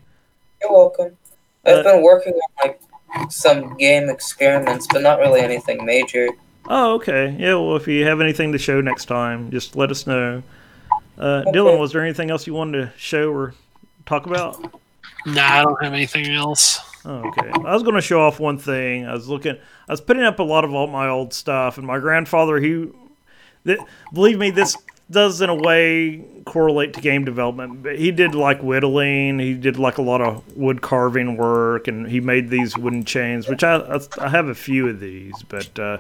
You're welcome. I've Uh, been working on like some game experiments, but not really anything major. Oh, okay. Yeah, well, if you have anything to show next time, just let us know. Uh, Okay. Dylan, was there anything else you wanted to show or talk about? Nah, I don't have anything else. Oh, okay. I was going to show off one thing. I was looking, I was putting up a lot of all my old stuff, and my grandfather, he, th- believe me, this does in a way correlate to game development. But he did like whittling. He did like a lot of wood carving work, and he made these wooden chains, which I I, I have a few of these, but uh,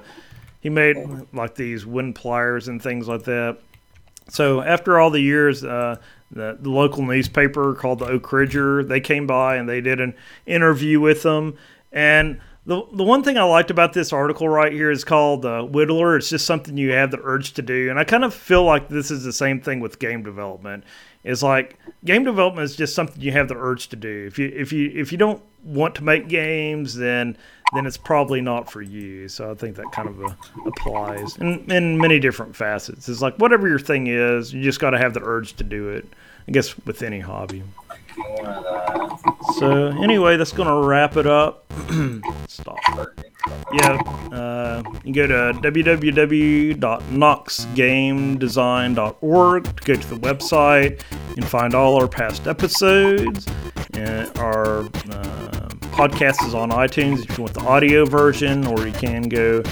he made like these wooden pliers and things like that. So after all the years, uh, the, the local newspaper called the Oak Ridger, they came by and they did an interview with them. And the, the one thing I liked about this article right here is called uh, Whittler. It's just something you have the urge to do. And I kind of feel like this is the same thing with game development. It's like game development is just something you have the urge to do. If you if you if you don't want to make games, then then it's probably not for you. So I think that kind of uh, applies in, in many different facets. It's like whatever your thing is, you just got to have the urge to do it. I guess with any hobby. So anyway, that's gonna wrap it up. <clears throat> Stop. Yeah, uh, you go to www.knoxgamedesign.org to go to the website and find all our past episodes. And our uh, podcast is on iTunes if you want the audio version, or you can go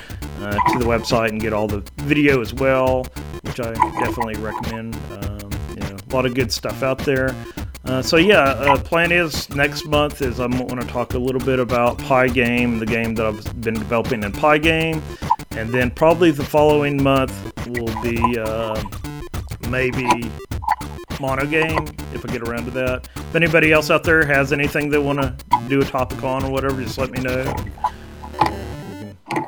uh, to the website and get all the video as well, which I definitely recommend. Um, you know, a lot of good stuff out there. Uh, so yeah, uh, plan is next month is I'm going to talk a little bit about Pygame, the game that I've been developing in Pygame, and then probably the following month will be uh, maybe Monogame if I get around to that. If anybody else out there has anything they want to do a topic on or whatever, just let me know.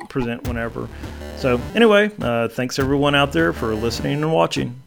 Present whenever. So anyway, uh, thanks everyone out there for listening and watching.